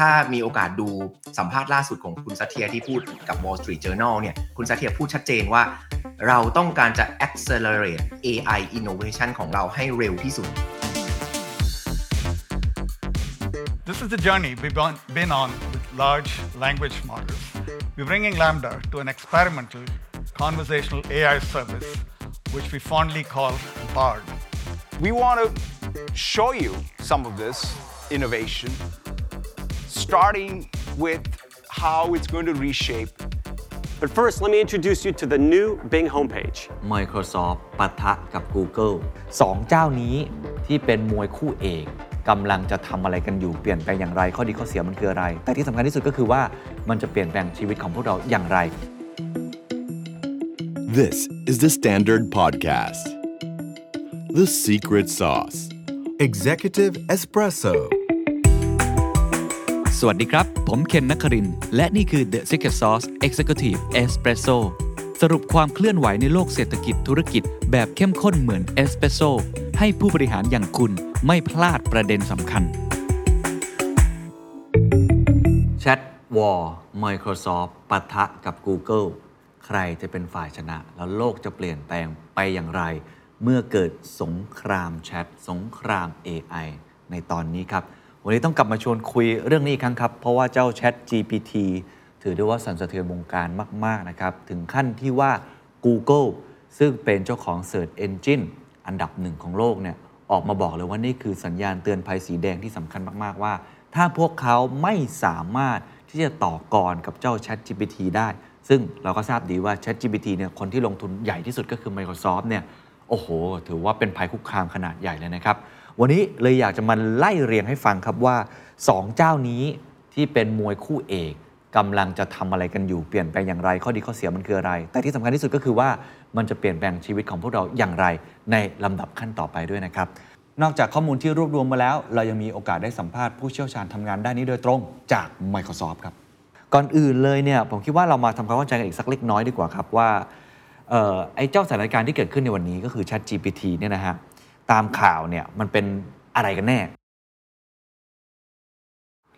ถ้ามีโอกาสดูสัมภาษณ์ล่าสุดของคุณสัตเทียที่พูดกับ Wall Street Journal เนี่ยคุณสัตเทียพูดชัดเจนว่า เราต้องการจะ accelerate AI innovation ของเราให้เร็วที่สุด This is the journey we've been on with large language models. We're bringing Lambda to an experimental conversational AI service, which we fondly call BARD. We want to show you some of this innovation, starting with how it's going to reshape. But first, let me introduce you to the new Bing homepage. Microsoft ปะทะกับ Google สองเจ้านี้ที่เป็นมวยคู่เอกกำลังจะทำอะไรกันอยู่เปลี่ยนแปลงอย่างไร ข้อดีข้อเสียมันคืออะไร แต่ที่สำคัญที่สุดก็คือว่ามันจะเปลี่ยนแปลงชีวิตของพวกเราอย่างไร This is the Standard Podcast. The Secret Sauce. Executive Espresso. สวัสดีครับ ผมเคนนักคริน และนี่คือ The Secret Sauce Executive Espresso สรุปความเคลื่อนไหวในโลกเศรษฐกิจธุรกิจแบบเข้มข้นเหมือนเอสเปรสโซให้ผู้บริหารอย่างคุณไม่พลาดประเด็นสำคัญ Chat War Microsoft ปะทะกับ Google ใครจะเป็นฝ่ายชนะ แล้วโลกจะเปลี่ยนแปลงไปอย่างไร เมื่อเกิดสงครามแชทสงคราม AI ในตอนนี้ครับ วันนี้ต้องกลับมาชวนคุยเรื่องนี้อีกครั้งครับ เพราะว่าเจ้า Chat GPT ถือได้ว่าสั่นสะเทือนวงการมาก ๆ นะครับ ถึงขั้นที่ว่า Google ซึ่งเป็นเจ้าของ Search Engine อันดับหนึ่งของโลกเนี่ยออกมาบอกเลยว่านี่คือสัญญาณเตือนภัยสีแดงที่สำคัญมาก ๆ ว่า ถ้าพวกเขาไม่สามารถที่จะต่อกรกับเจ้า Chat GPT ได้ ซึ่งเราก็ทราบดีว่า Chat GPT เนี่ยคนที่ลงทุนใหญ่ที่สุดก็คือ Microsoft เนี่ยโอ้โห ถือว่าเป็นภัยคุกคามขนาดใหญ่เลยนะครับ วันนี้เลยอยากจะมาไล่เรียงให้ฟังครับว่า 2 เจ้านี้ที่เป็นมวยคู่เอกกำลังจะทำอะไรกันอยู่เปลี่ยนแปลงอย่างไร ข้อดีข้อเสียมันคืออะไร แต่ที่สำคัญที่สุดก็คือว่ามันจะเปลี่ยนแปลงชีวิตของพวกเราอย่างไร ในลำดับขั้นต่อไปด้วยนะครับ นอกจากข้อมูลที่รวบรวมมาแล้ว เรายังมีโอกาสได้สัมภาษณ์ผู้เชี่ยวชาญทำงานด้านนี้โดยตรงจาก Microsoft ครับ ก่อนอื่นเลยเนี่ยผมคิดว่าเรามาทำความเข้าใจกันอีกสักเล็กน้อยดีกว่าครับว่าออไอ้เจ้าสถานการณ์ที่เกิดขึ้นในวันนี้ก็คือ Chat GPT เนี่ยนะฮะ ตามข่าวเนี่ยมันเป็นอะไรกันแน่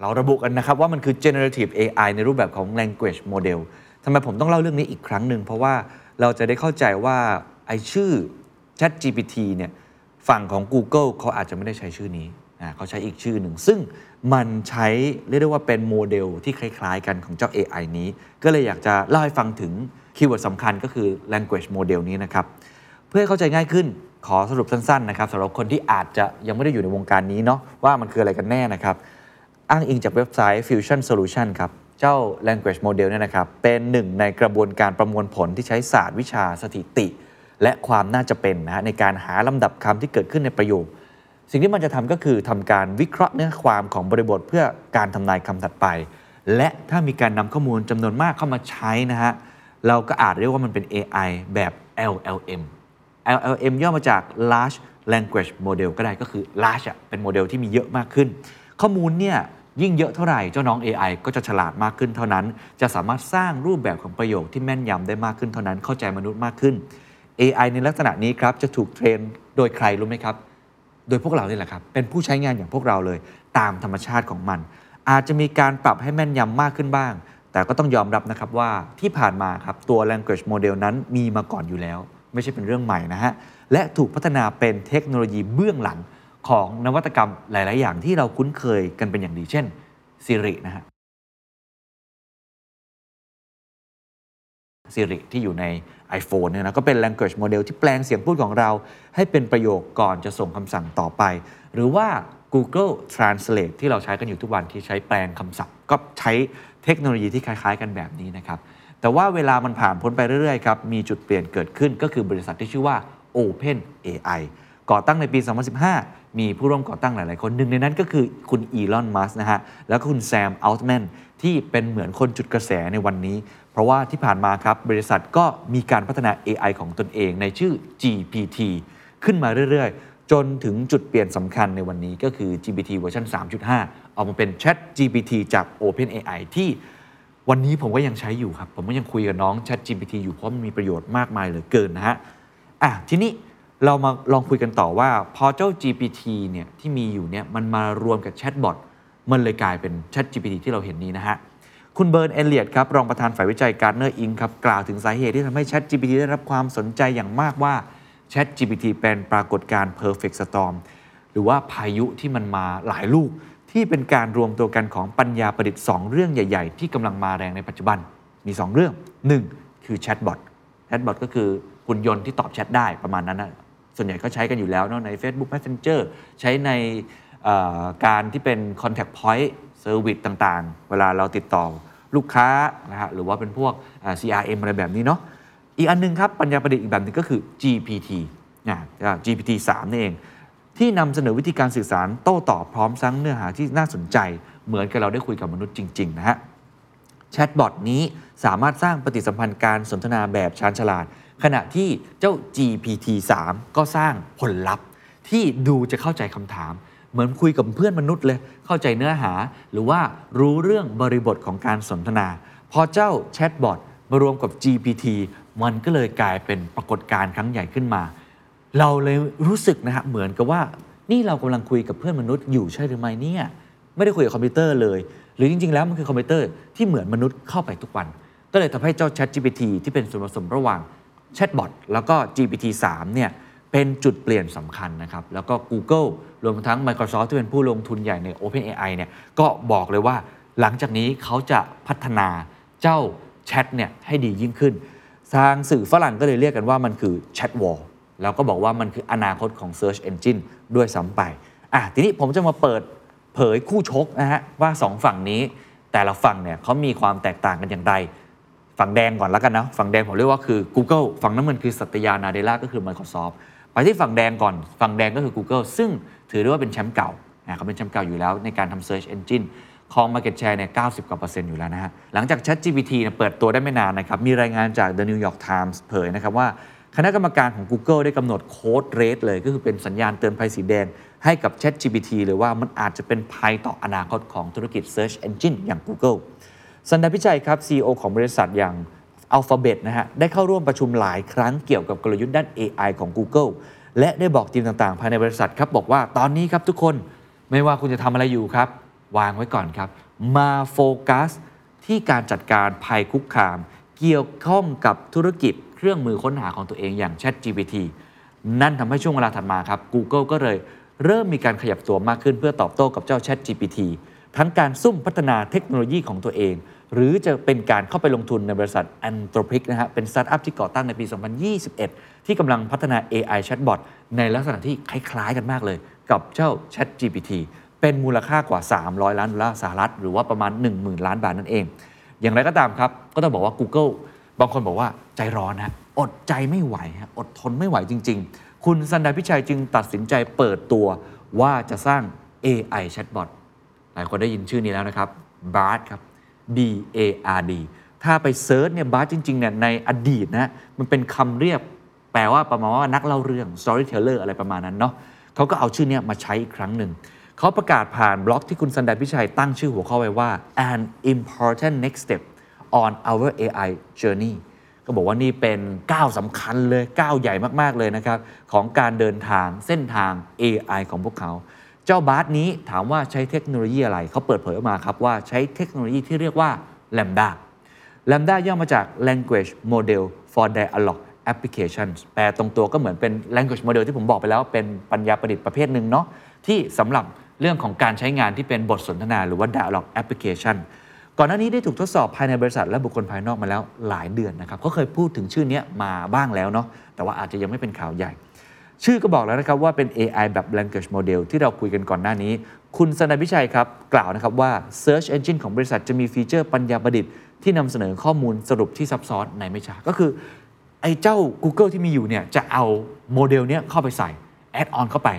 เราระบุกันนะครับว่ามันคือ generative AI ในรูปแบบของ language model ทำไมผมต้องเล่าเรื่องนี้อีกครั้งหนึ่ง เพราะว่าเราจะได้เข้าใจว่าไอ้ชื่อ Chat GPT เนี่ยฝั่งของ Google เขาอาจจะไม่ได้ใช้ชื่อนี้เขาใช้อีกชื่อหนึ่ง ซึ่งมันใช้เรียกได้ว่าเป็นโมเดลที่คล้าย ๆ กันของเจ้า AI นี้ ก็เลยอยากจะเล่าให้ฟังถึง keyword สำคัญก็คือ language model นี้นะครับ เพื่อให้เข้าใจง่ายขึ้น ขอสรุปสั้นๆนะครับสำหรับคนที่อาจจะยังไม่ได้อยู่ในวงการนี้เนาะว่ามันคืออะไรกันแน่นะครับ อ้างอิงจากเว็บไซต์ Fusion Solution ครับ เจ้า language model เนี่ยนะครับ เป็นหนึ่งในกระบวนการประมวลผลที่ใช้ศาสตร์วิชาสถิติ และความน่าจะเป็นนะฮะในการหาลำดับคำที่เกิดขึ้นในประโยค สิ่งที่มันจะทำก็คือทำการวิเคราะห์เนื้อความของบริบทเพื่อการทำนายคำถัดไป และถ้ามีการนำข้อมูลจำนวนมากเข้ามาใช้นะฮะเราก็อาจเรียกว่ามันเป็น AI แบบ LLM LLM ย่อมาจาก large language model ก็ได้ก็คือ large อเป็นโมเดลที่มีเยอะมากขึ้น ข้อมูลเนี่ยยิ่งเยอะเท่าไหร่เจ้าน้อง AI ก็จะฉลาดมากขึ้นเท่านั้น จะสามารถสร้างรูปแบบของประโยคที่แม่นยำได้มากขึ้นเท่านั้น เข้าใจมนุษย์มากขึ้น AI ในลักษณะนี้ครับจะถูกเทรนโดยใครรู้ไหมครับ โดยพวกเราเนี่แหละครับ เป็นผู้ใช้งานอย่างพวกเราเลย ตามธรรมชาติของมัน อาจจะมีการปรับให้แม่นยำมากขึ้นบ้าง แต่ก็ต้องยอมรับนะครับว่าที่ผ่านมาครับตัว language model นั้นมีมาก่อนอยู่แล้ว ไม่ใช่เป็นเรื่องใหม่นะฮะ และถูกพัฒนาเป็นเทคโนโลยีเบื้องหลังของนวัตกรรมหลาย ๆ อย่างที่เราคุ้นเคยกันเป็นอย่างดีเช่น Siri นะฮะ Siri ที่อยู่ใน iPhone เนี่ยนะก็เป็น language model ที่แปลงเสียงพูดของเรา ให้เป็นประโยคก่อนจะส่งคำสั่งต่อไป หรือว่า Google Translate ที่เราใช้กันอยู่ทุกวันที่ใช้แปลงคำศัพท์ ก็ใช้เทคโนโลยีที่คล้าย ๆ กันแบบนี้นะครับ แต่ว่าเวลามันผ่านพ้นไปเรื่อยๆครับมีจุดเปลี่ยนเกิดขึ้นก็คือบริษัทที่ชื่อว่า Open AI ก่อตั้งในปี 2015 มีผู้ร่วมก่อตั้งหลาย ๆ คนหนึ่งในนั้นก็คือคุณอีลอน มัสนะฮะ แล้วก็คุณแซม อัลต์แมน ที่เป็นเหมือนคนจุดกระแสในวันนี้ เพราะว่าที่ผ่านมาครับ บริษัทก็มีการพัฒนา AI ของตนเองในชื่อ GPT ขึ้นมาเรื่อย ๆ จนถึงจุดเปลี่ยนสำคัญในวันนี้ก็คือ GPT เวอร์ชัน3.5 ออกมาเป็น Chat GPT จาก OpenAI ที่ วันนี้ผมก็ยังใช้อยู่ครับ ผมก็ยังคุยกับน้อง Chat GPT อยู่เพราะมันมีประโยชน์มากมายเหลือเกินนะฮะอะทีนี้เรามาลองคุยกันต่อว่าพอเจ้า GPT เนี่ยที่มีอยู่เนี่ยมันมารวมกับ chatbot มันเลยกลายเป็น Chat GPT ที่เราเห็นนี้นะฮะคุณเบิร์นเอลเลียตครับรองประธานฝ่ายวิจัย Gartner Inc.ครับกล่าวถึงสาเหตุที่ทำให้ Chat GPT ได้รับความสนใจอย่างมากว่า Chat GPT เป็นปรากฏการณ์ perfect storm หรือว่าพายุที่มันมาหลายลูก ที่เป็นการรวมตัวกันของปัญญาประดิษฐ์ 2 เรื่องใหญ่ ๆ ที่กำลังมาแรงในปัจจุบันมี 2 เรื่อง 1 คือแชทบอทแชทบอทก็คือหุ่นยนต์ที่ตอบแชทได้ประมาณนั้นนะส่วนใหญ่ก็ใช้กันอยู่แล้วเนาะใน Facebook Messenger ใช้ในการที่เป็น Contact Point Service ต่างๆ เวลาเราติดต่อลูกค้านะฮะหรือว่าเป็นพวก CRM อะไรแบบนี้เนาะอีกอันหนึงครับ ปัญญาประดิษฐ์อีกแบบหนึงก็คือ GPT นะ GPT 3นี่เอง ที่นำเสนอวิธีการสื่อสารโต้ตอบพร้อมทั้างเนื้อหาที่น่าสนใจ เหมือนกับเราได้คุยกับมนุษย์จริง ๆ นะฮะ chatbot นี้สามารถสร้างปฏิสัมพันธ์การสนทนาแบบชาญฉลาด ขณะที่เจ้า GPT 3ก็สร้างผลลัพธ์ ที่ดูจะเข้าใจคำถาม เหมือนคุยกับเพื่อนมนุษย์เลย เข้าใจเนื้อหา หรือว่ารู้เรื่องบริบทของการสนทนา พอเจ้า chatbot มารวมกับ GPT มันก็เลยกลายเป็นปรากฏการณ์ครั้งใหญ่ขึ้นมา เราเลยรู้สึกนะฮะเหมือนกับว่านี่เรากำลังคุยกับเพื่อนมนุษย์อยู่ใช่หรือไม่เนี่ยไม่ได้คุยกับคอมพิวเตอร์เลย หรือจริง ๆ แล้วมันคือคอมพิวเตอร์ที่เหมือนมนุษย์เข้าไปทุกวัน ก็เลยทำให้เจ้า Chat GPT ที่เป็นส่วนผสมระหว่าง chatbot แล้วก็ GPT 3เนี่ยเป็นจุดเปลี่ยนสำคัญนะครับ แล้วก็ Google รวมทั้ง Microsoft ที่เป็นผู้ลงทุนใหญ่ใน OpenAI เนี่ยก็บอกเลยว่าหลังจากนี้เขาจะพัฒนาเจ้าแชทเนี่ยให้ดียิ่งขึ้น ทางสื่อฝรั่งก็เลยเรียกกันว่ามันคือ chat war แล้วก็บอกว่ามันคืออนาคตของ Search Engine ด้วยซ้ำไปอะทีนี้ผมจะมาเปิดเผยคู่ชกนะฮะว่า 2 ฝั่งนี้ แต่ละฝั่งเนี่ยเขามีความแตกต่างกันอย่างไร ฝั่งแดงก่อนแล้วกันนะ ฝั่งแดงผมเรียกว่าคือ Google ฝั่งน้ำเงินคือสัตยานาเดล่าก็คือ Microsoft ไปที่ฝั่งแดงก่อน ฝั่งแดงก็คือ Google ซึ่งถือได้ว่าเป็นแชมป์เก่านะเขาเป็นแชมป์เก่าอยู่แล้วในการทำ Search Engine ครอง Market Share เนี่ย 90 กว่าเปอร์เซ็นต์อยู่แล้วนะฮะ หลังจาก ChatGPT เนี่ยเปิดตัวได้ไม่นานนะครับ มีรายงานจาก The New York Times เผยนะครับว่า คณะกรรมการของ Google ได้กำหนดโค้ดเรทเลย ก็คือเป็นสัญญาณเตือนภัยสีแดง ให้กับ ChatGPT เลยว่ามันอาจจะเป็นภัยต่ออนาคตของธุรกิจ Search Engine อย่าง Google สันดาพิชัยครับ CEO ของบริษัทอย่าง Alphabet นะฮะได้เข้าร่วมประชุมหลายครั้งเกี่ยวกับกลยุทธ์ด้าน AI ของ Google และได้บอกทีมต่างๆ ภายในบริษัทครับบอกว่าตอนนี้ครับทุกคนไม่ว่าคุณจะทำอะไรอยู่ครับ วางไว้ก่อนครับ มาโฟกัสที่การจัดการภัยคุกคาม เกี่ยวข้องกับธุรกิจเครื่องมือค้นหาของตัวเองอย่าง ChatGPT นั่นทำให้ช่วงเวลาถัดมาครับ Google ก็เลยเริ่มมีการขยับตัวมากขึ้นเพื่อตอบโต้กับเจ้า ChatGPT ทั้งการซุ่มพัฒนาเทคโนโลยีของตัวเอง หรือจะเป็นการเข้าไปลงทุนในบริษัท Anthropic นะฮะเป็นสตาร์ทอัพที่ก่อตั้งในปี 2021 ที่กำลังพัฒนา AI chatbot ในลักษณะที่คล้ายๆกันมากเลย กับเจ้า ChatGPT เป็นมูลค่ากว่า 300 ล้านดอลลาร์สหรัฐ หรือว่าประมาณ 10,000 ล้านบาทนั่นเอง อย่างไรก็ตามครับ ก็ต้องบอกว่า Google บางคนบอกว่าใจร้อนนะอดใจไม่ไหวฮะอดทนไม่ไหวจริง ๆ คุณซันดาร์ พิชัยจึงตัดสินใจเปิดตัวว่าจะสร้าง AI chatbot หลายคนได้ยินชื่อนี้แล้วนะครับ BARD ครับ B A R D ถ้าไป search เนี่ย BARD จริงๆเนี่ยในอดีตนะมันเป็นคำเรียกแปลว่าประมาณว่านักเล่าเรื่อง storyteller อะไรประมาณนั้นเนาะเขาก็เอาชื่อเนี้ยมาใช้อีกครั้งหนึ่ง เขาประกาศผ่านบล็อกที่คุณสันดาพิชัยตั้งชื่อหัวข้อไว้ว่า an important next step on our AI journey ก็บอกว่านี่เป็นก้าวสำคัญเลยก้าวใหญ่มากๆเลยนะครับ ของการเดินทางเส้นทาง AI ของพวกเขา เจ้าบาร์ดนี้ถามว่าใช้เทคโนโลยีอะไร เขาเปิดเผยออกมาครับว่าใช้เทคโนโลยีที่เรียกว่า Lambda Lambda ย่อมาจาก Language Model for Dialogue Applications แปลตรงตัวก็เหมือนเป็น Language Model ที่ผมบอกไปแล้วเป็นปัญญาประดิษฐ์ประเภทหนึ่งเนาะที่สำหรับ เรื่องของการใช้งานที่เป็นบทสนทนาหรือว่า Dialogue Application ก่อนหน้านี้ได้ถูกทดสอบภายในบริษัทและบุคคลภายนอกมาแล้วหลายเดือนนะครับเขาเคยพูดถึงชื่อนี้มาบ้างแล้วเนาะแต่ว่าอาจจะยังไม่เป็นข่าวใหญ่ ชื่อก็บอกแล้วนะครับว่าเป็น AI แบบ language model ที่เราคุยกันก่อนหน้านี้ คุณสนันพิชัยครับ กล่าวนะครับว่า Search Engine ของบริษัทจะมีฟีเจอร์ปัญญาประดิษฐ์ที่นำเสนอข้อมูลสรุปที่ซับซ้อนในไม่ช้าก็คือไอ้เจ้า Google ที่มีอยู่เนี่ยจะเอาโมเดลเนี้ยเข้าไปใส่ add on เข้าไป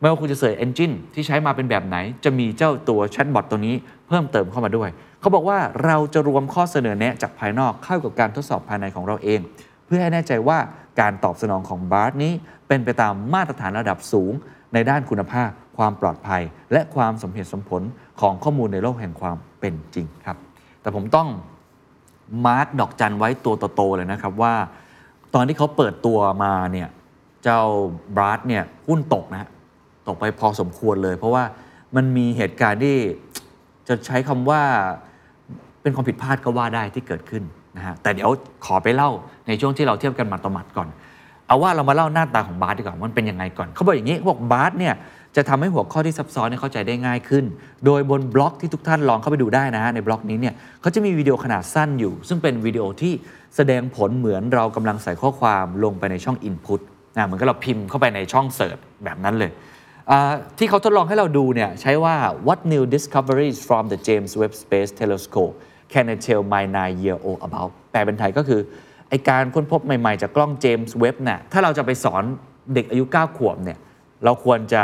ไม่ว่าคุณจะเสิร์ช Engine ที่ใช้มาเป็นแบบไหน จะมีเจ้าตัว chatbot ตัวนี้เพิ่มเติมเข้ามาด้วย เขาบอกว่าเราจะรวมข้อเสนอแนะจากภายนอกเข้ากับการทดสอบภายในของเราเอง เพื่อให้แน่ใจว่าการตอบสนองของ Bard นี้ เป็นไปตามมาตรฐานระดับสูง ในด้านคุณภาพ ความปลอดภัย และความสมเหตุสมผลของข้อมูลในโลกแห่งความเป็นจริงครับ แต่ผมต้องมาร์กดอกจันไว้ตัวโตๆเลยนะครับว่า ตอนที่เขาเปิดตัวมาเนี่ยเจ้าบาร์ d เนี่ยหุ้นตกนะฮะ ตกไปพอสมควรเลย เพราะว่ามันมีเหตุการณ์ที่จะใช้คำว่าเป็นความผิดพลาดก็ว่าได้ที่เกิดขึ้นนะฮะแต่เดี๋ยวขอไปเล่าในช่วงที่เราเทียบกันมัดต่อมัดก่อน เอาว่าเรามาเล่าหน้าตาของบาสดีกว่ามันเป็นยังไงก่อนเขาบอกอย่างนี้เขาบอกบาสเนี่ยจะทำให้หัวข้อที่ซับซ้อนเนี่ยเข้าใจได้ง่ายขึ้น โดยบนบล็อกที่ทุกท่านลองเข้าไปดูได้นะฮะในบล็อกนี้เนี่ยเขาจะมีวิดีโอขนาดสั้นอยู่ ซึ่งเป็นวิดีโอที่แสดงผลเหมือนเรากำลังใส่ข้อความลงไปในช่อง Input นะเหมือนกับเราพิมพ์เข้าไปในช่อง search แบบนั้นเลย ที่เขาทดลองให้เราดูเนี่ยใช้ว่า what new discoveries from the James Webb Space Telescope can I tell my nine year old about แปลเป็นไทยก็คือ ไอการค้นพบใหม่ ๆ จากกล้อง James Webb เนี่ยถ้าเราจะไปสอนเด็กอายุ 9 ขวบเนี่ยเราควรจะ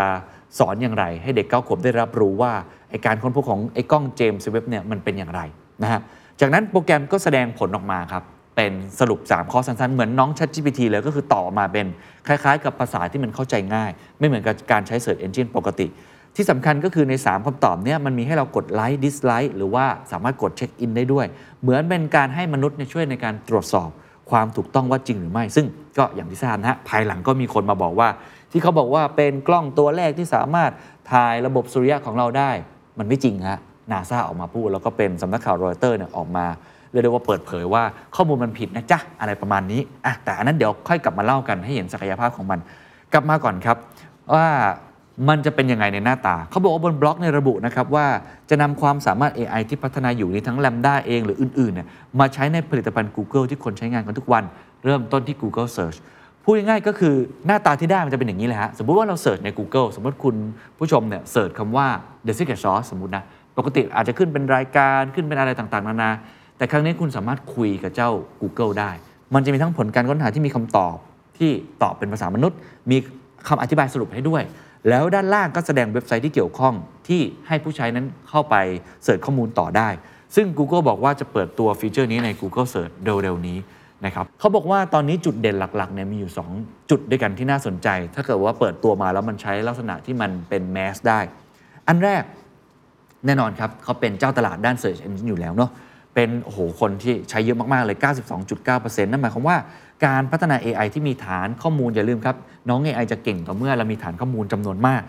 สอนอย่างไร ให้เด็ก 9 ขวบได้รับรู้ว่า ไอการค้นพบของไอกล้อง James Webb เนี่ยมันเป็นอย่างไรนะฮะจากนั้นโปรแกรมก็แสดงผลออกมาครับ เป็นสรุป 3 ข้อสั้นๆ เหมือนน้อง ChatGPT เลยก็คือต่อมาเป็นคล้ายๆ กับภาษาที่มันเข้าใจง่าย ไม่เหมือนกับการใช้ Search Engine ปกติ ที่สำคัญก็คือใน 3คำตอบเนี่ยมันมีให้เรากด like dislike หรือว่าสามารถกด check in ได้ด้วย เหมือนเป็นการให้มนุษย์ช่วยในการตรวจสอบความถูกต้องว่าจริงหรือไม่ ซึ่งก็อย่างที่ทราบนะฮะภายหลังก็มีคนมาบอกว่า ที่เขาบอกว่าเป็นกล้องตัวแรกที่สามารถถ่ายระบบสุริยะของเราได้ มันไม่จริงฮะนาซาออกมาพูดแล้วก็เป็นสำนักข่าวรอยเตอร์เนี่ยออกมา เรียกได้ว่าเปิดเผยว่าข้อมูลมันผิดนะจ๊ะอะไรประมาณนี้อะแต่อันนั้นเดี๋ยวค่อยกลับมาเล่ากันให้เห็นศักยภาพของมัน กลับมาก่อนครับว่ามันจะเป็นยังไงในหน้าตา เขาบอกว่าบนบล็อกในระบุนะครับว่าจะนำความสามารถ AI ที่พัฒนาอยู่ในทั้ง Lambda เองหรืออื่นๆเนี่ยมาใช้ในผลิตภัณฑ์ Google ที่คนใช้งานกันทุกวัน เริ่มต้นที่ Google Search พูดง่ายๆก็คือหน้าตาที่ได้มันจะเป็นอย่างนี้เลยฮะ สมมติว่าเราเสิร์ชใน Google สมมติคุณผู้ชมเนี่ยเสิร์ชคำว่า The Secret Sauce สมมตินะ ปกติอาจจะขึ้นเป็นรายการขึ้นเป็นอะไรต่างๆ นานา แต่ครั้งนี้คุณสามารถคุยกับเจ้า Google ได้ มันจะมีทั้งผลการค้นหาที่มีคำตอบที่ตอบเป็นภาษามนุษย์ มีคำอธิบายสรุปให้ด้วย แล้วด้านล่างก็แสดงเว็บไซต์ที่เกี่ยวข้องที่ให้ผู้ใช้นั้นเข้าไปเสิร์ชข้อมูลต่อได้ ซึ่ง Google บอกว่าจะเปิดตัวฟีเจอร์นี้ใน Google Search เร็วๆนี้นะครับเขาบอกว่าตอนนี้จุดเด่นหลักๆเนี่ยมีอยู่ 2 จุดด้วยกันที่น่าสนใจ ถ้าเกิดว่าเปิดตัวมาแล้วมันใช้ลักษณะที่มันเป็นแมสได้ อันแรกแน่นอนครับเขาเป็นเจ้าตลาดด้าน Search Engine อยู่แล้วเนาะ เป็นโอ้โหคนที่ใช้เยอะมากๆเลย 92.9%นั่นหมายความว่าการพัฒนา AI ที่มีฐานข้อมูลอย่าลืมครับ น้อง AI จะเก่งต่อเมื่อเรามีฐานข้อมูลจำนวนมาก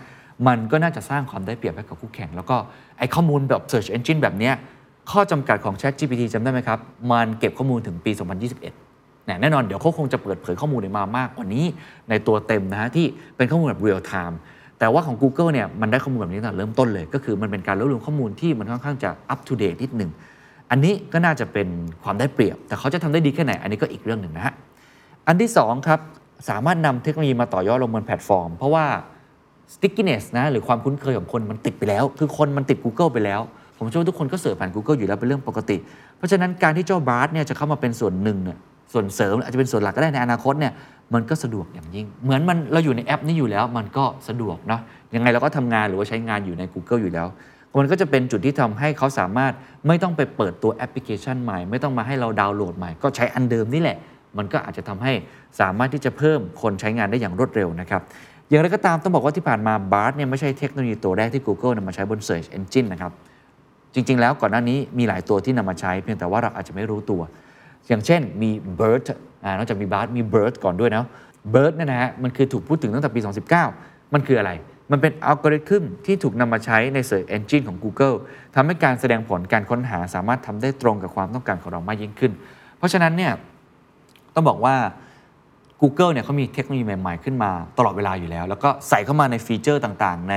มันก็น่าจะสร้างความได้เปรียบให้กับคู่แข่ง แล้วก็ไอข้อมูลแบบ Search Engine แบบนี้ข้อจำกัดของ ChatGPT จำได้ไหมครับ มันเก็บข้อมูลถึงปี 2021เนี่ยแน่นอนเดี๋ยวเขาคงจะเปิดเผยข้อมูลออกมามากกว่านี้ ในตัวเต็มนะฮะที่เป็นข้อมูลแบบ real time แต่ว่าของ Google เนี่ยมันได้ข้อมูลแบบนี้ตั้งแต่เริ่มต้นเลย ก็คือมันเป็นการรวบรวมข้อมูลที่มันค่อนข้างจะ up to date นิดหนึ่ง อันนี้ก็น่าจะเป็นความได้เปรียบ แต่เขาจะทำได้ดีแค่ไหน อันนี้ก็อีกเรื่องหนึ่งนะฮะ อันที่2ครับ สามารถนำเทคโนโลยีมาต่อยอดลงบนแพลตฟอร์ม เพราะว่า stickiness นะหรือความคุ้นเคยของคนมันติดไปแล้ว คือคนมันติด Google ไปแล้ว ผมเชื่อว่าทุกคนก็ search ผ่าน Google อยู่แล้วเป็นเรื่องปกติ เพราะฉะนั้นการที่เจ้า Bard เนี่ยจะเข้ามาเป็นส่วนหนึ่งเนี่ยส่วนเสริมอาจจะเป็นส่วนหลักก็ได้ในอนาคตเนี่ยมันก็สะดวกอย่างยิ่ง เหมือนมันเราอยู่ในแอปนี้อยู่แล้ว มันก็สะดวกเนาะยังไงเราก็ทำงานหรือว่าใช้งานอยู่ใน Google อยู่แล้ว มันก็จะเป็นจุดที่ทำให้เขาสามารถไม่ต้องไปเปิดตัวแอปพลิเคชันใหม่ ไม่ต้องมาให้เราดาวน์โหลดใหม่ ก็ใช้อันเดิมนี่แหละ มันก็อาจจะทำให้สามารถที่จะเพิ่มคนใช้งานได้อย่างรวดเร็วนะครับอย่างไรก็ตามต้องบอกว่าที่ผ่านมา BART เนี่ยไม่ใช่เทคโนโลยีตัวแรกที่ Google นำมาใช้บน Search Engine นะครับจริง ๆ แล้วก่อนหน้านี้มีหลายตัวที่นำมาใช้ เพียงแต่ว่าเราอาจจะไม่รู้ตัว อย่างเช่นมี BERT อ่านอกจากมี BART มี BERT ก่อนด้วยนะ BERT เนี่ยนะฮะมันคือถูกพูดถึงตั้งแต่ปี 2019 มันคืออะไร มันเป็นอัลกอริทึมที่ถูกนำมาใช้ใน Search Engine ของ Google ทำให้การแสดงผลการค้นหาสามารถทำได้ตรงกับความต้องการของเรามากยิ่งขึ้น เพราะฉะนั้นเนี่ยต้องบอกว่า Google เนี่ยเขามีเทคโนโลยีใหม่ๆขึ้นมาตลอดเวลาอยู่แล้ว แล้วก็ใส่เข้ามาในฟีเจอร์ต่างๆ ใน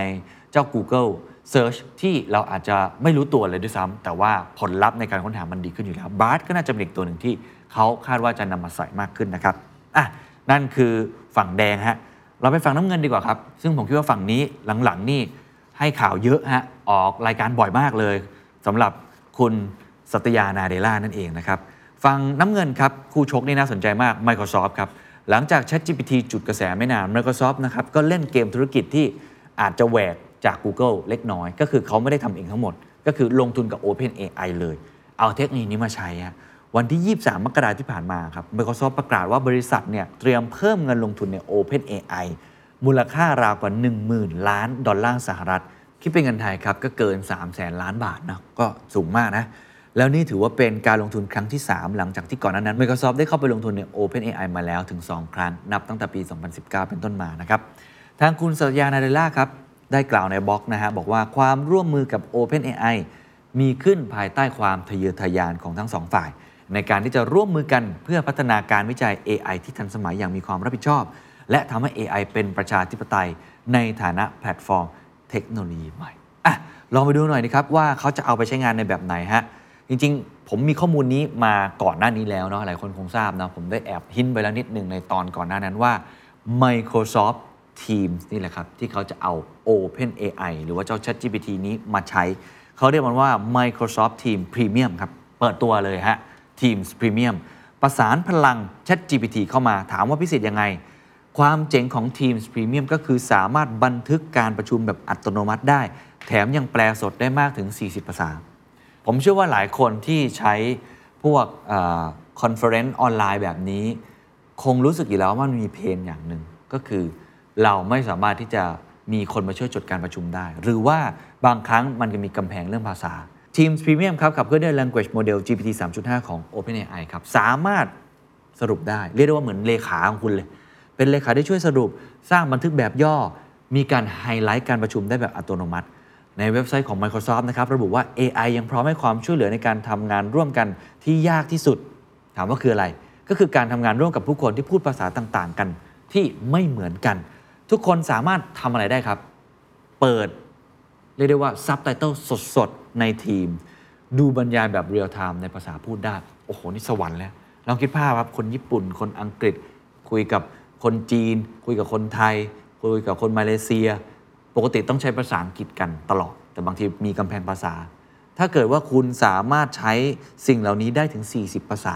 เจ้า Google Search ที่เราอาจจะไม่รู้ตัวเลยด้วยซ้ำแต่ว่าผลลัพธ์ในการค้นหามันดีขึ้นอยู่แล้ว Bard ก็น่าจะเป็นอีกตัวหนึ่งที่เขาคาดว่าจะนำมาใส่มากขึ้นนะครับอะนั่นคือฝั่งแดงฮะ เราไปฝั่งน้ำเงินดีกว่าครับ ซึ่งผมคิดว่าฝั่งนี้หลังๆนี่ให้ข่าวเยอะฮะออกรายการบ่อยมากเลยสำหรับคุณสัตยานาเดล่านั่นเองนะครับฝั่งน้ำเงินครับ คู่ชกนี่น่าสนใจมาก Microsoft ครับ หลังจาก ChatGPT จุดกระแสไม่นาน Microsoft นะครับก็เล่นเกมธุรกิจที่อาจจะแหวกจาก Google เล็กน้อย ก็คือเขาไม่ได้ทำเองทั้งหมด ก็คือลงทุนกับ OpenAI เลย เอาเทคโนโลยีนี้มาใช้ฮะ วันที่ 23 มกราที่ผ่านมาครับ Microsoft ประกาศว่าบริษัทเนี่ยเตรียมเพิ่มเงินลงทุนใน OpenAI มูลค่าราวกว่า 10,000 ล้านดอลลาร์สหรัฐ คิดเป็นเงินไทยครับ ก็เกิน 3 0 0แสนล้านบาทนะก็สูงมากนะ แล้วนี่ถือว่าเป็นการลงทุนครั้งที่ 3 หลังจากที่ก่อนหน้านั้น Microsoft ได้เข้าไปลงทุนใน OpenAI มาแล้วถึง 2 ครั้ง นับตั้งแต่ปี 2019 เป็นต้นมานะครับทางคุณสัตยานาเดล่าครับได้กล่าวในบล็อกนะฮะบอกว่าความร่วมมือกับ OpenAI มีขึ้นภายใต้ความทะเยอทะยานของทั้งสองฝ่าย ในการที่จะร่วมมือกันเพื่อพัฒนาการวิจัย AI ที่ทันสมัยอย่างมีความรับผิดชอบ และทำให้ AI เป็นประชาธิปไตยในฐานะแพลตฟอร์มเทคโนโลยีใหม่อะลองไปดูหน่อยนะครับว่าเขาจะเอาไปใช้งานในแบบไหนฮะจริงๆ ผมมีข้อมูลนี้มาก่อนหน้านี้แล้วเนาะหลายคนคงทราบนะผมได้แอบหินไปแล้วนิดหนึ่งในตอนก่อนหน้านั้นว่า Microsoft Teams นี่แหละครับ ที่เขาจะเอา Open AI หรือว่าเจ้า ChatGPT นี้มาใช้ เขาเรียกมันว่า Microsoft Teams Premium ครับ เปิดตัวเลยฮะ Teams Premium ประสานพลัง ChatGPT เข้ามาถามว่าพิเศษยังไง ความเจ๋งของ Teams Premium ก็คือสามารถบันทึกการประชุมแบบอัตโนมัติได้ แถมยังแปลสดได้มากถึง 40 ภาษา ผมเชื่อว่าหลายคนที่ใช้พวก conference ออนไลน์แบบนี้ คงรู้สึกอยู่แล้วว่ามันมี pain อย่างหนึ่งก็คือเราไม่สามารถที่จะมีคนมาช่วยจดการประชุมได้ หรือว่าบางครั้งมันจะมีกำแพงเรื่องภาษา Teams Premium ครับขับเคลื่อนด้วย Language Model GPT 3.5 ของ OpenAI ครับ สามารถสรุปได้ เรียกได้ว่าเหมือนเลขาของคุณเลย เป็นเลขาที่ช่วยสรุปสร้างบันทึกแบบย่อ มีการไฮไลท์การประชุมได้แบบอัตโนมัติ ในเว็บไซต์ของ Microsoft นะครับระบุว่า AI ยังพร้อมให้ความช่วยเหลือในการทำงานร่วมกันที่ยากที่สุด ถามว่าคืออะไร ก็คือการทำงานร่วมกับผู้คนที่พูดภาษาต่างๆ กัน ที่ไม่เหมือนกัน ทุกคนสามารถทำอะไรได้ครับ เปิด เรียกได้ว่าซับไตเติลสดๆ ใน Teams ดูบรรยายแบบเรียลไทม์ในภาษาพูดได้ โอ้โห นี่สวรรค์แล้วลองคิดภาพครับ คนญี่ปุ่น คนอังกฤษ คุยกับคนจีน คุยกับคนไทย คุยกับคนมาเลเซีย ปกติต้องใช้ภาษาอังกฤษกันตลอด แต่บางทีมีกำแพงภาษา ถ้าเกิดว่าคุณสามารถใช้สิ่งเหล่านี้ได้ถึง 40 ภาษา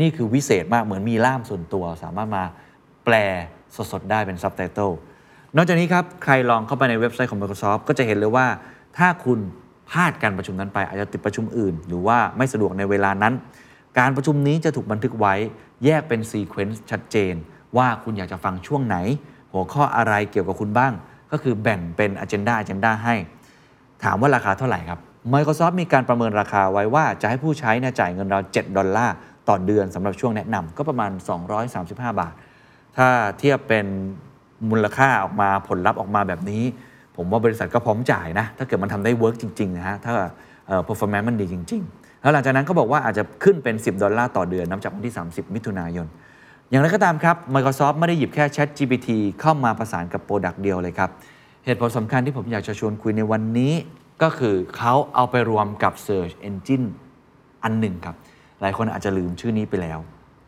นี่คือวิเศษมากเหมือนมีล่ามส่วนตัว สามารถมาแปลสดๆได้เป็นซับไตเติล นอกจากนี้ครับ ใครลองเข้าไปในเว็บไซต์ของ Microsoft ก็จะเห็นเลยว่า ถ้าคุณพลาดการประชุมนั้นไปอาจจะติดประชุมอื่น หรือว่าไม่สะดวกในเวลานั้น การประชุมนี้จะถูกบันทึกไว้ แยกเป็น sequence ชัดเจน ว่าคุณอยากจะฟังช่วงไหน หัวข้ออะไรเกี่ยวกับคุณบ้าง ก็คือแบ่งเป็น agenda agenda ให้ ถามว่าราคาเท่าไหร่ครับ Microsoft มีการประเมินราคาไว้ว่าจะให้ผู้ใช้เนี่ยจ่ายเงินเรา 7 ดอลลาร์ต่อเดือนสำหรับช่วงแนะนำก็ประมาณ 235 บาท ถ้าเทียบเป็น มูลค่าออกมาผลลัพธ์ออกมาแบบนี้ ผมว่าบริษัทก็พร้อมจ่ายนะ ถ้าเกิดมันทำได้ work จริงๆนะฮะถ้าเอ่อ performance มันดีจริง ๆ แล้วหลังจากนั้นก็บอกว่าอาจจะขึ้นเป็น 10 ดอลลาร์ต่อเดือนนับจากวันที่ 30 มิถุนายน อย่างไรก็ตามครับ Microsoft ไม่ได้หยิบแค่ ChatGPT เข้ามาประสานกับ product เดียวเลยครับเหตุผลสำคัญที่ผมอยากจะชวนคุยในวันนี้ ก็คือเขาเอาไปรวมกับ Search Engine อันหนึ่งครับ หลายคนอาจจะลืมชื่อนี้ไปแล้ว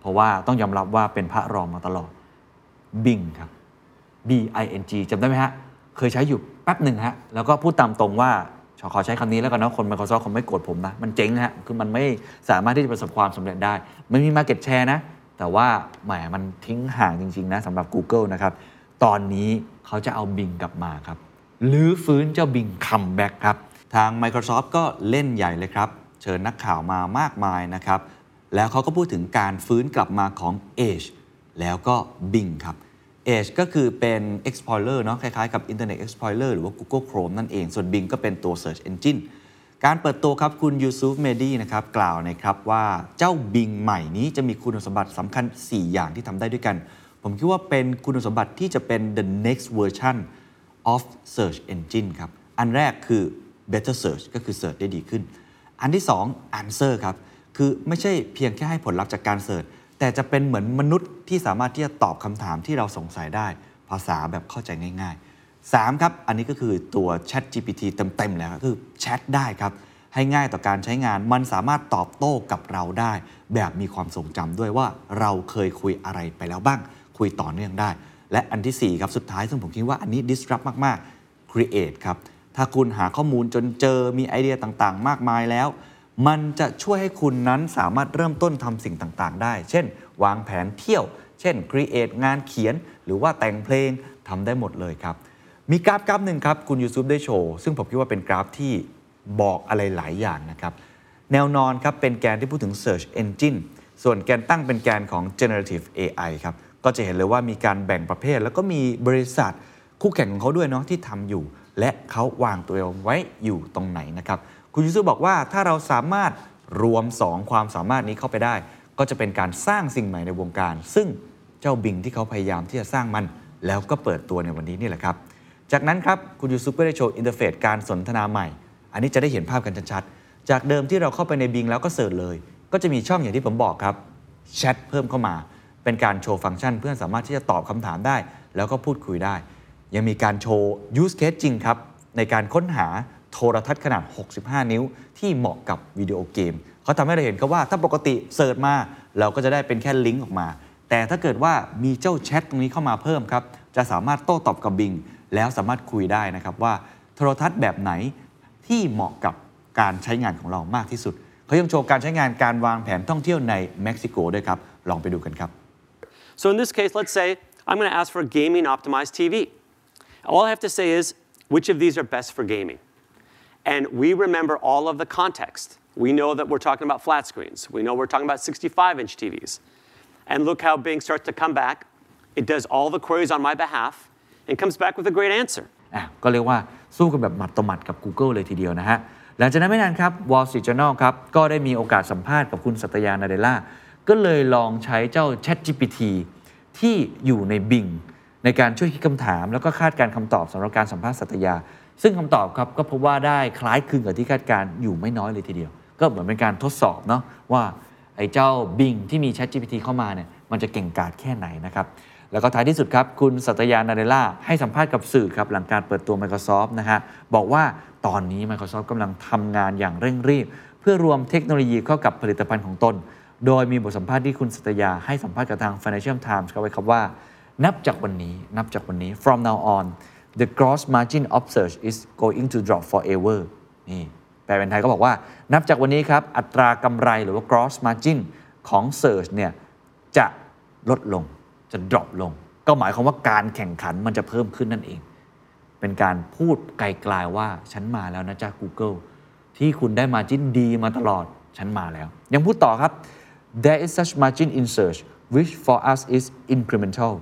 เพราะว่าต้องยอมรับว่าเป็นพระรองมาตลอด Bing ครับ B I N G จำได้ไหมฮะ เคยใช้อยู่แป๊บหนึ่งฮะ แล้วก็พูดตามตรงว่าขอใช้คำนี้แล้วกันเนาะคน Microsoft คงไม่โกรธผมนะ มันเจ๊งฮะ คือมันไม่สามารถที่จะประสบความสำเร็จได้ ไม่มี Market Share นะ แต่ว่าแหมมันทิ้งห่างจริง ๆ นะสำหรับ Google นะครับ ตอนนี้เขาจะเอา Bing กลับมาครับหรือฟื้นเจ้า Bing Comeback ครับ ทาง Microsoft ก็เล่นใหญ่เลยครับ เชิญนักข่าวมามากมายนะครับ แล้วเขาก็พูดถึงการฟื้นกลับมาของ Edge แล้วก็ Bing ครับ Edge ก็คือเป็น Explorer เนาะคล้ายๆกับ Internet Explorer หรือว่า Google Chrome นั่นเอง ส่วน Bing ก็เป็นตัว Search Engine การเปิดตัวครับคุณยูซุฟเมดีนะครับกล่าวนะครับว่าเจ้า Bing ใหม่นี้จะมีคุณสมบัติสำคัญ 4 อย่างที่ทำได้ด้วยกัน ผมคิดว่าเป็นคุณสมบัติที่จะเป็น the next version of search engine ครับ อันแรกคือ better search ก็คือ search ได้ดีขึ้น อันที่ 2 answer ครับ คือไม่ใช่เพียงแค่ให้ผลลัพธ์จากการเสิร์ช แต่จะเป็นเหมือนมนุษย์ที่สามารถที่จะตอบคำถามที่เราสงสัยได้ภาษาแบบเข้าใจง่าย ๆ 3 ครับ อันนี้ก็คือตัว Chat GPT เต็มๆแล้วคือแชทได้ครับ ให้ง่ายต่อการใช้งานมันสามารถตอบโต้กับเราได้ แบบมีความทรงจำด้วยว่าเราเคยคุยอะไรไปแล้วบ้าง คุยต่อเนื่องได้ และอันทีสี่4 ครับ สุดท้ายซึ่งผมคิดว่าอันนี้ disrupt มากๆ create ครับถ้าคุณหาข้อมูลจนเจอมีไอเดียต่างๆ มากมายแล้ว มันจะช่วยให้คุณนั้นสามารถเริ่มต้นทำสิ่งต่างๆ ได้ เช่น วางแผนเที่ยว เช่น create งานเขียน หรือว่าแต่งเพลงทำได้หมดเลยครับ มีกราฟกราฟหนึ่งครับ คุณยูซุปได้โชว์ ซึ่งผมคิดว่าเป็นกราฟที่บอกอะไรหลายอย่างนะครับ แนวนอนครับเป็นแกนที่พูดถึง Search Engine ส่วนแกนตั้งเป็นแกนของ Generative AI ครับ ก็จะเห็นเลยว่ามีการแบ่งประเภท แล้วก็มีบริษัทคู่แข่งของเขาด้วยเนาะที่ทำอยู่ และเขาวางตัวเองไว้อยู่ตรงไหนนะครับ คุณ Yusuf บอกว่าถ้าเราสามารถรวม 2 ความสามารถนี้เข้าไปได้ ก็จะเป็นการสร้างสิ่งใหม่ในวงการ ซึ่งเจ้า Bing ที่เขาพยายามที่จะสร้างมัน แล้วก็เปิดตัวในวันนี้นี่แหละครับ จากนั้นครับคุณ Yusuf ก็ได้โชว์ interface การสนทนาใหม่ อันนี้จะได้เห็นภาพกันชัดๆ จากเดิมที่เราเข้าไปใน Bing แล้วก็ search เลย ก็จะมีช่องอย่างที่ผมบอกครับแชทเพิ่มเข้ามา เป็นการโชว์ฟังก์ชัน เพื่อนสามารถที่จะตอบคำถามได้ แล้วก็พูดคุยได้ ยังมีการโชว์ use case จริงครับในการค้นหา โทรทัศน์ขนาด 65 นิ้ว ที่เหมาะกับวิดีโอเกมเขาทำให้เราเห็นครับว่าถ้าปกติเสิร์ชมา เราก็จะได้เป็นแค่ลิงก์ออกมา แต่ถ้าเกิดว่ามีเจ้าแชทตรงนี้เข้ามาเพิ่มครับจะสามารถโต้ตอบกับบิงแล้วสามารถคุยได้นะครับว่าโทรทัศน์แบบไหนที่เหมาะกับการใช้งานของเรามากที่สุดเขายังโชว์การใช้งานการวางแผนท่องเที่ยวในเม็กซิโกด้วยครับ ลองไปดูกันครับ So in this case, let's say I'm going to ask for a gaming optimized TV. All I have to say is which of these are best for gaming. And we remember all of the context. We know that we're talking about flat screens. We know we're talking about 65 inch TVs. And look how Bing starts to come back. It does all the queries on my behalf and comes back with a great answer. อ่ะก็เรียกว่าสู้กันแบบหมัดต่อหมัดกับ Google เลยทีเดียวนะฮะ หลังจากนั้นไม่นานครับ Wall Street Journal ครับ ก็ได้มีโอกาสสัมภาษณ์กับคุณสัตยานาเดล่า ก็เลยลองใช้เจ้า ChatGPT ที่อยู่ใน Bing ในการช่วยคิดคำถาม แล้วก็คาดการณ์คำตอบสำหรับการสัมภาษณ์สัตยา ซึ่งคำตอบครับก็พบว่าได้คล้ายคลึงกับที่คาดการอยู่ไม่น้อยเลยทีเดียว ก็เหมือนเป็นการทดสอบเนาะว่าไอ้เจ้า Bing ที่มี ChatGPT เข้ามาเนี่ยมันจะเก่งกาจแค่ไหนนะครับแล้วก็ท้ายที่สุดครับ คุณสัตยานาเดล่าให้สัมภาษณ์กับสื่อครับ หลังการเปิดตัว Microsoft นะฮะบอกว่าตอนนี้ Microsoft กำลังทำงานอย่างเร่งรีบ เพื่อรวมเทคโนโลยีเข้ากับผลิตภัณฑ์ของตน โดยมีบทสัมภาษณ์ที่คุณสัตยาให้สัมภาษณ์กับทาง Financial Times เขาไว้ครับว่า นับจากวันนี้นับจากวันนี้ from now on the gross margin of search is going to drop forever นี่แปลเป็นไทยก็บอกว่า นับจากวันนี้ครับ อัตรากำไรหรือว่า gross margin ของ search เนี่ยจะลดลงจะ drop ลง ก็หมายความว่าการแข่งขันมันจะเพิ่มขึ้นนั่นเอง เป็นการพูดไกลๆว่า ฉันมาแล้วนะจ๊ะ Google ที่คุณได้มาจิ้นดีมาตลอด ฉันมาแล้ว ยังพูดต่อครับ there is such margin in search which for us is incremental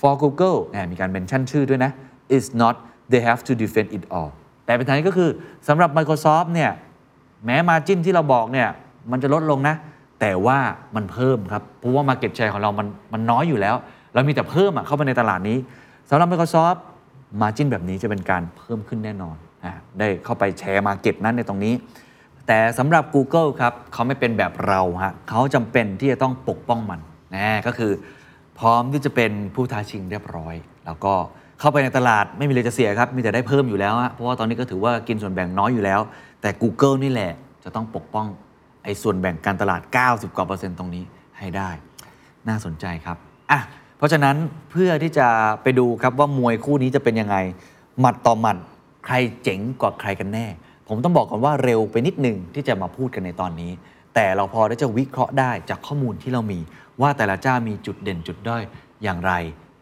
for Google มีการเมนชั่นชื่อด้วยนะ is not they have to defend it all แต่เป็นทางนี้ก็คือสำหรับ Microsoft เนี่ยแม้มาจิ้นที่เราบอกเนี่ยมันจะลดลงนะ แต่ว่ามันเพิ่มครับ เพราะว่า Market Share ของเรามันมันน้อยอยู่แล้ว เรามีแต่เพิ่มเข้าไปในตลาดนี้สำหรับ Microsoft มาจิ้นแบบนี้จะเป็นการเพิ่มขึ้นแน่นอนอะได้เข้าไปแชร์มาเก็ตนั้นในตรงนี้ แต่สำหรับ Google ครับเขาไม่เป็นแบบเราฮะเขาจำเป็นที่จะต้องปกป้องมันนะก็คือ พร้อมที่จะเป็นผู้ท้าชิงเรียบร้อย แล้วก็ เข้าไปในตลาดไม่มีเลยจะเสียครับ มีแต่ได้เพิ่มอยู่แล้วเพราะว่าตอนนี้ก็ถือว่ากินส่วนแบ่งน้อยอยู่แล้ว แต่ Google นี่แหละ จะต้องปกป้องไอ้ส่วนแบ่งการตลาด 90กว่าเปอร์เซ็นต์ตรงนี้ให้ได้ น่าสนใจครับอะเพราะฉะนั้นเพื่อที่จะไปดูครับว่ามวยคู่นี้จะเป็นยังไงหมัดต่อหมัดใครเจ๋งกว่าใครกันแน่ ผมต้องบอกก่อนว่าเร็วไปนิดหนึ่งที่จะมาพูดกันในตอนนี้ แต่เราพอได้จะวิเคราะห์ได้จากข้อมูลที่เรามี ว่าแต่ละเจ้ามีจุดเด่นจุดด้อยอย่างไร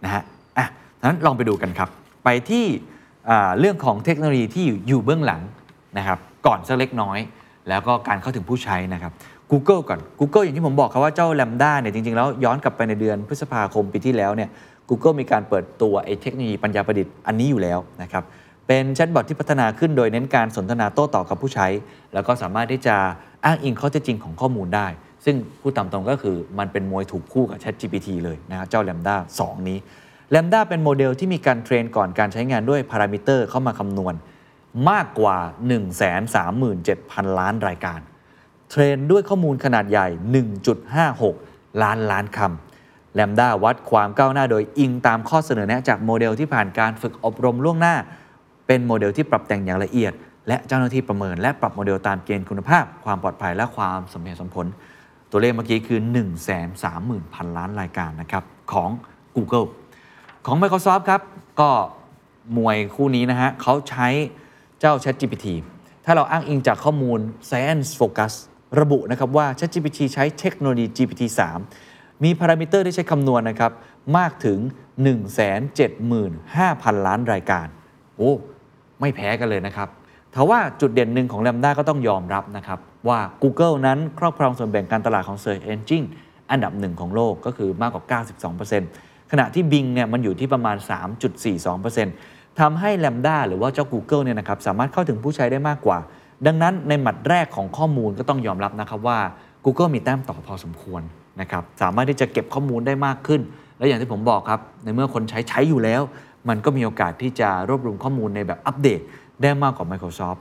นะฮะ นั้นลองไปดูกันครับ ไปที่เรื่องของเทคโนโลยีที่อยู่เบื้องหลังนะครับก่อนสักเล็กน้อย แล้วก็การเข้าถึงผู้ใช้นะครับ Google ก่อน Google อย่างที่ผมบอกครับว่าเจ้า Lambda เนี่ยจริง ๆ แล้วย้อนกลับไปในเดือนพฤษภาคมปีที่แล้วเนี่ย Google มีการเปิดตัวไอ้เทคโนโลยีปัญญาประดิษฐ์อันนี้อยู่แล้วนะครับเป็นแชทบอทที่พัฒนาขึ้นโดยเน้นการสนทนาโต้ตอบกับผู้ใช้ แล้วก็สามารถที่จะอ้างอิงข้อเท็จจริงของข้อมูลได้ ซึ่งพูดตามตรงก็คือมันเป็นมวยถูกคู่กับ ChatGPT เลยนะครับเจ้า Lambda 2 นี้ LaMDA เป็นโมเดลที่มีการ train ก่อนการใช้งานด้วยพารามิเตอร์เข้ามาคำนวณมากกว่า 137,000 ล้านรายการ train ด้วยข้อมูลขนาดใหญ่ 1.56 ล้านล้านคำ LaMDA วัดความก้าวหน้าโดยอิงตามข้อเสนอแนะจากโมเดลที่ผ่านการฝึกอบรมล่วงหน้า เป็นโมเดลที่ปรับแต่งอย่างละเอียด และเจ้าหน้าที่ประเมิน และปรับโมเดลตามเกณฑ์คุณภาพ ความปลอดภัยและความสมเหตุสมผล ตัวเลขเมื่อกี้คือ 130,000 ล้านรายการนะครับของ Google ของ Microsoft ครับ ก็มวยคู่นี้นะฮะเขาใช้เจ้า ChatGPT ถ้าเราอ้างอิงจากข้อมูล Science Focus ระบุนะครับว่า ChatGPT ใช้เทคโนโลยี GPT-3 มีพารามิเตอร์ที่ใช้คำนวณนะครับ มากถึง 175,000 ล้านรายการ โอ้ ไม่แพ้กันเลยนะครับทว่าจุดเด่นหนึ่งของ Lambda ก็ต้องยอมรับนะครับว่า Google นั้นครอบครองส่วนแบ่งการตลาดของ Search Engine อันดับหนึ่งของโลกก็คือมากกว่า 92% ขณะที่ Bing เนี่ยมันอยู่ที่ประมาณ 3.42%ทำให้ Lambda หรือว่าเจ้า Google เนี่ยนะครับสามารถเข้าถึงผู้ใช้ได้มากกว่า ดังนั้นในหมัดแรกของข้อมูลก็ต้องยอมรับนะครับว่า Google มีแต้มต่อพอสมควรนะครับสามารถที่จะเก็บข้อมูลได้มากขึ้น และอย่างที่ผมบอกครับ ในเมื่อคนใช้ใช้อยู่แล้ว มันก็มีโอกาสที่จะรวบรวมข้อมูลในแบบอัปเดต ได้มากกว่า Microsoft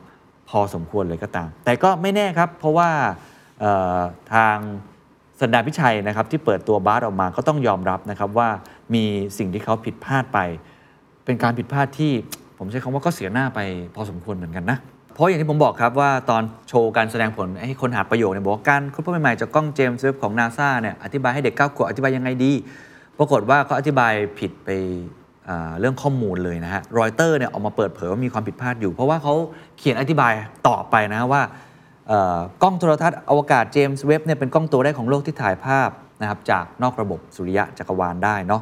พอสมควรเลยก็ตาม แต่ก็ไม่แน่ครับ เพราะว่าทาง สันดาพิชัยนะครับที่เปิดตัวบาสออกมาก็ต้องยอมรับนะครับว่ามีสิ่งที่เขาผิดพลาดไป เป็นการผิดพลาดที่ผมใช้คำว่าก็เสียหน้าไปพอสมควรเหมือนกันนะ เพราะอย่างที่ผมบอกครับว่าตอนโชว์การแสดงผลให้คนหาประโยชน์เนี่ยบอกว่าการค้นพบใหม่ๆจากกล้องเจมส์เว็บของนาซาเนี่ยอธิบายให้เด็กเก้าขวบอธิบายยังไงดี ปรากฏว่าเขาอธิบายผิดไปเรื่องข้อมูลเลยนะฮะรอยเตอร์เนี่ยออกมาเปิดเผยว่ามีความผิดพลาดอยู่ เพราะว่าเขาเขียนอธิบายต่อไปนะว่า กล้องโทรทัศน์อวกาศเจมส์เว็บเนี่ยเป็นกล้องตัวแรกของโลกที่ถ่ายภาพนะครับจากนอกระบบสุริยะจักรวาลได้เนาะ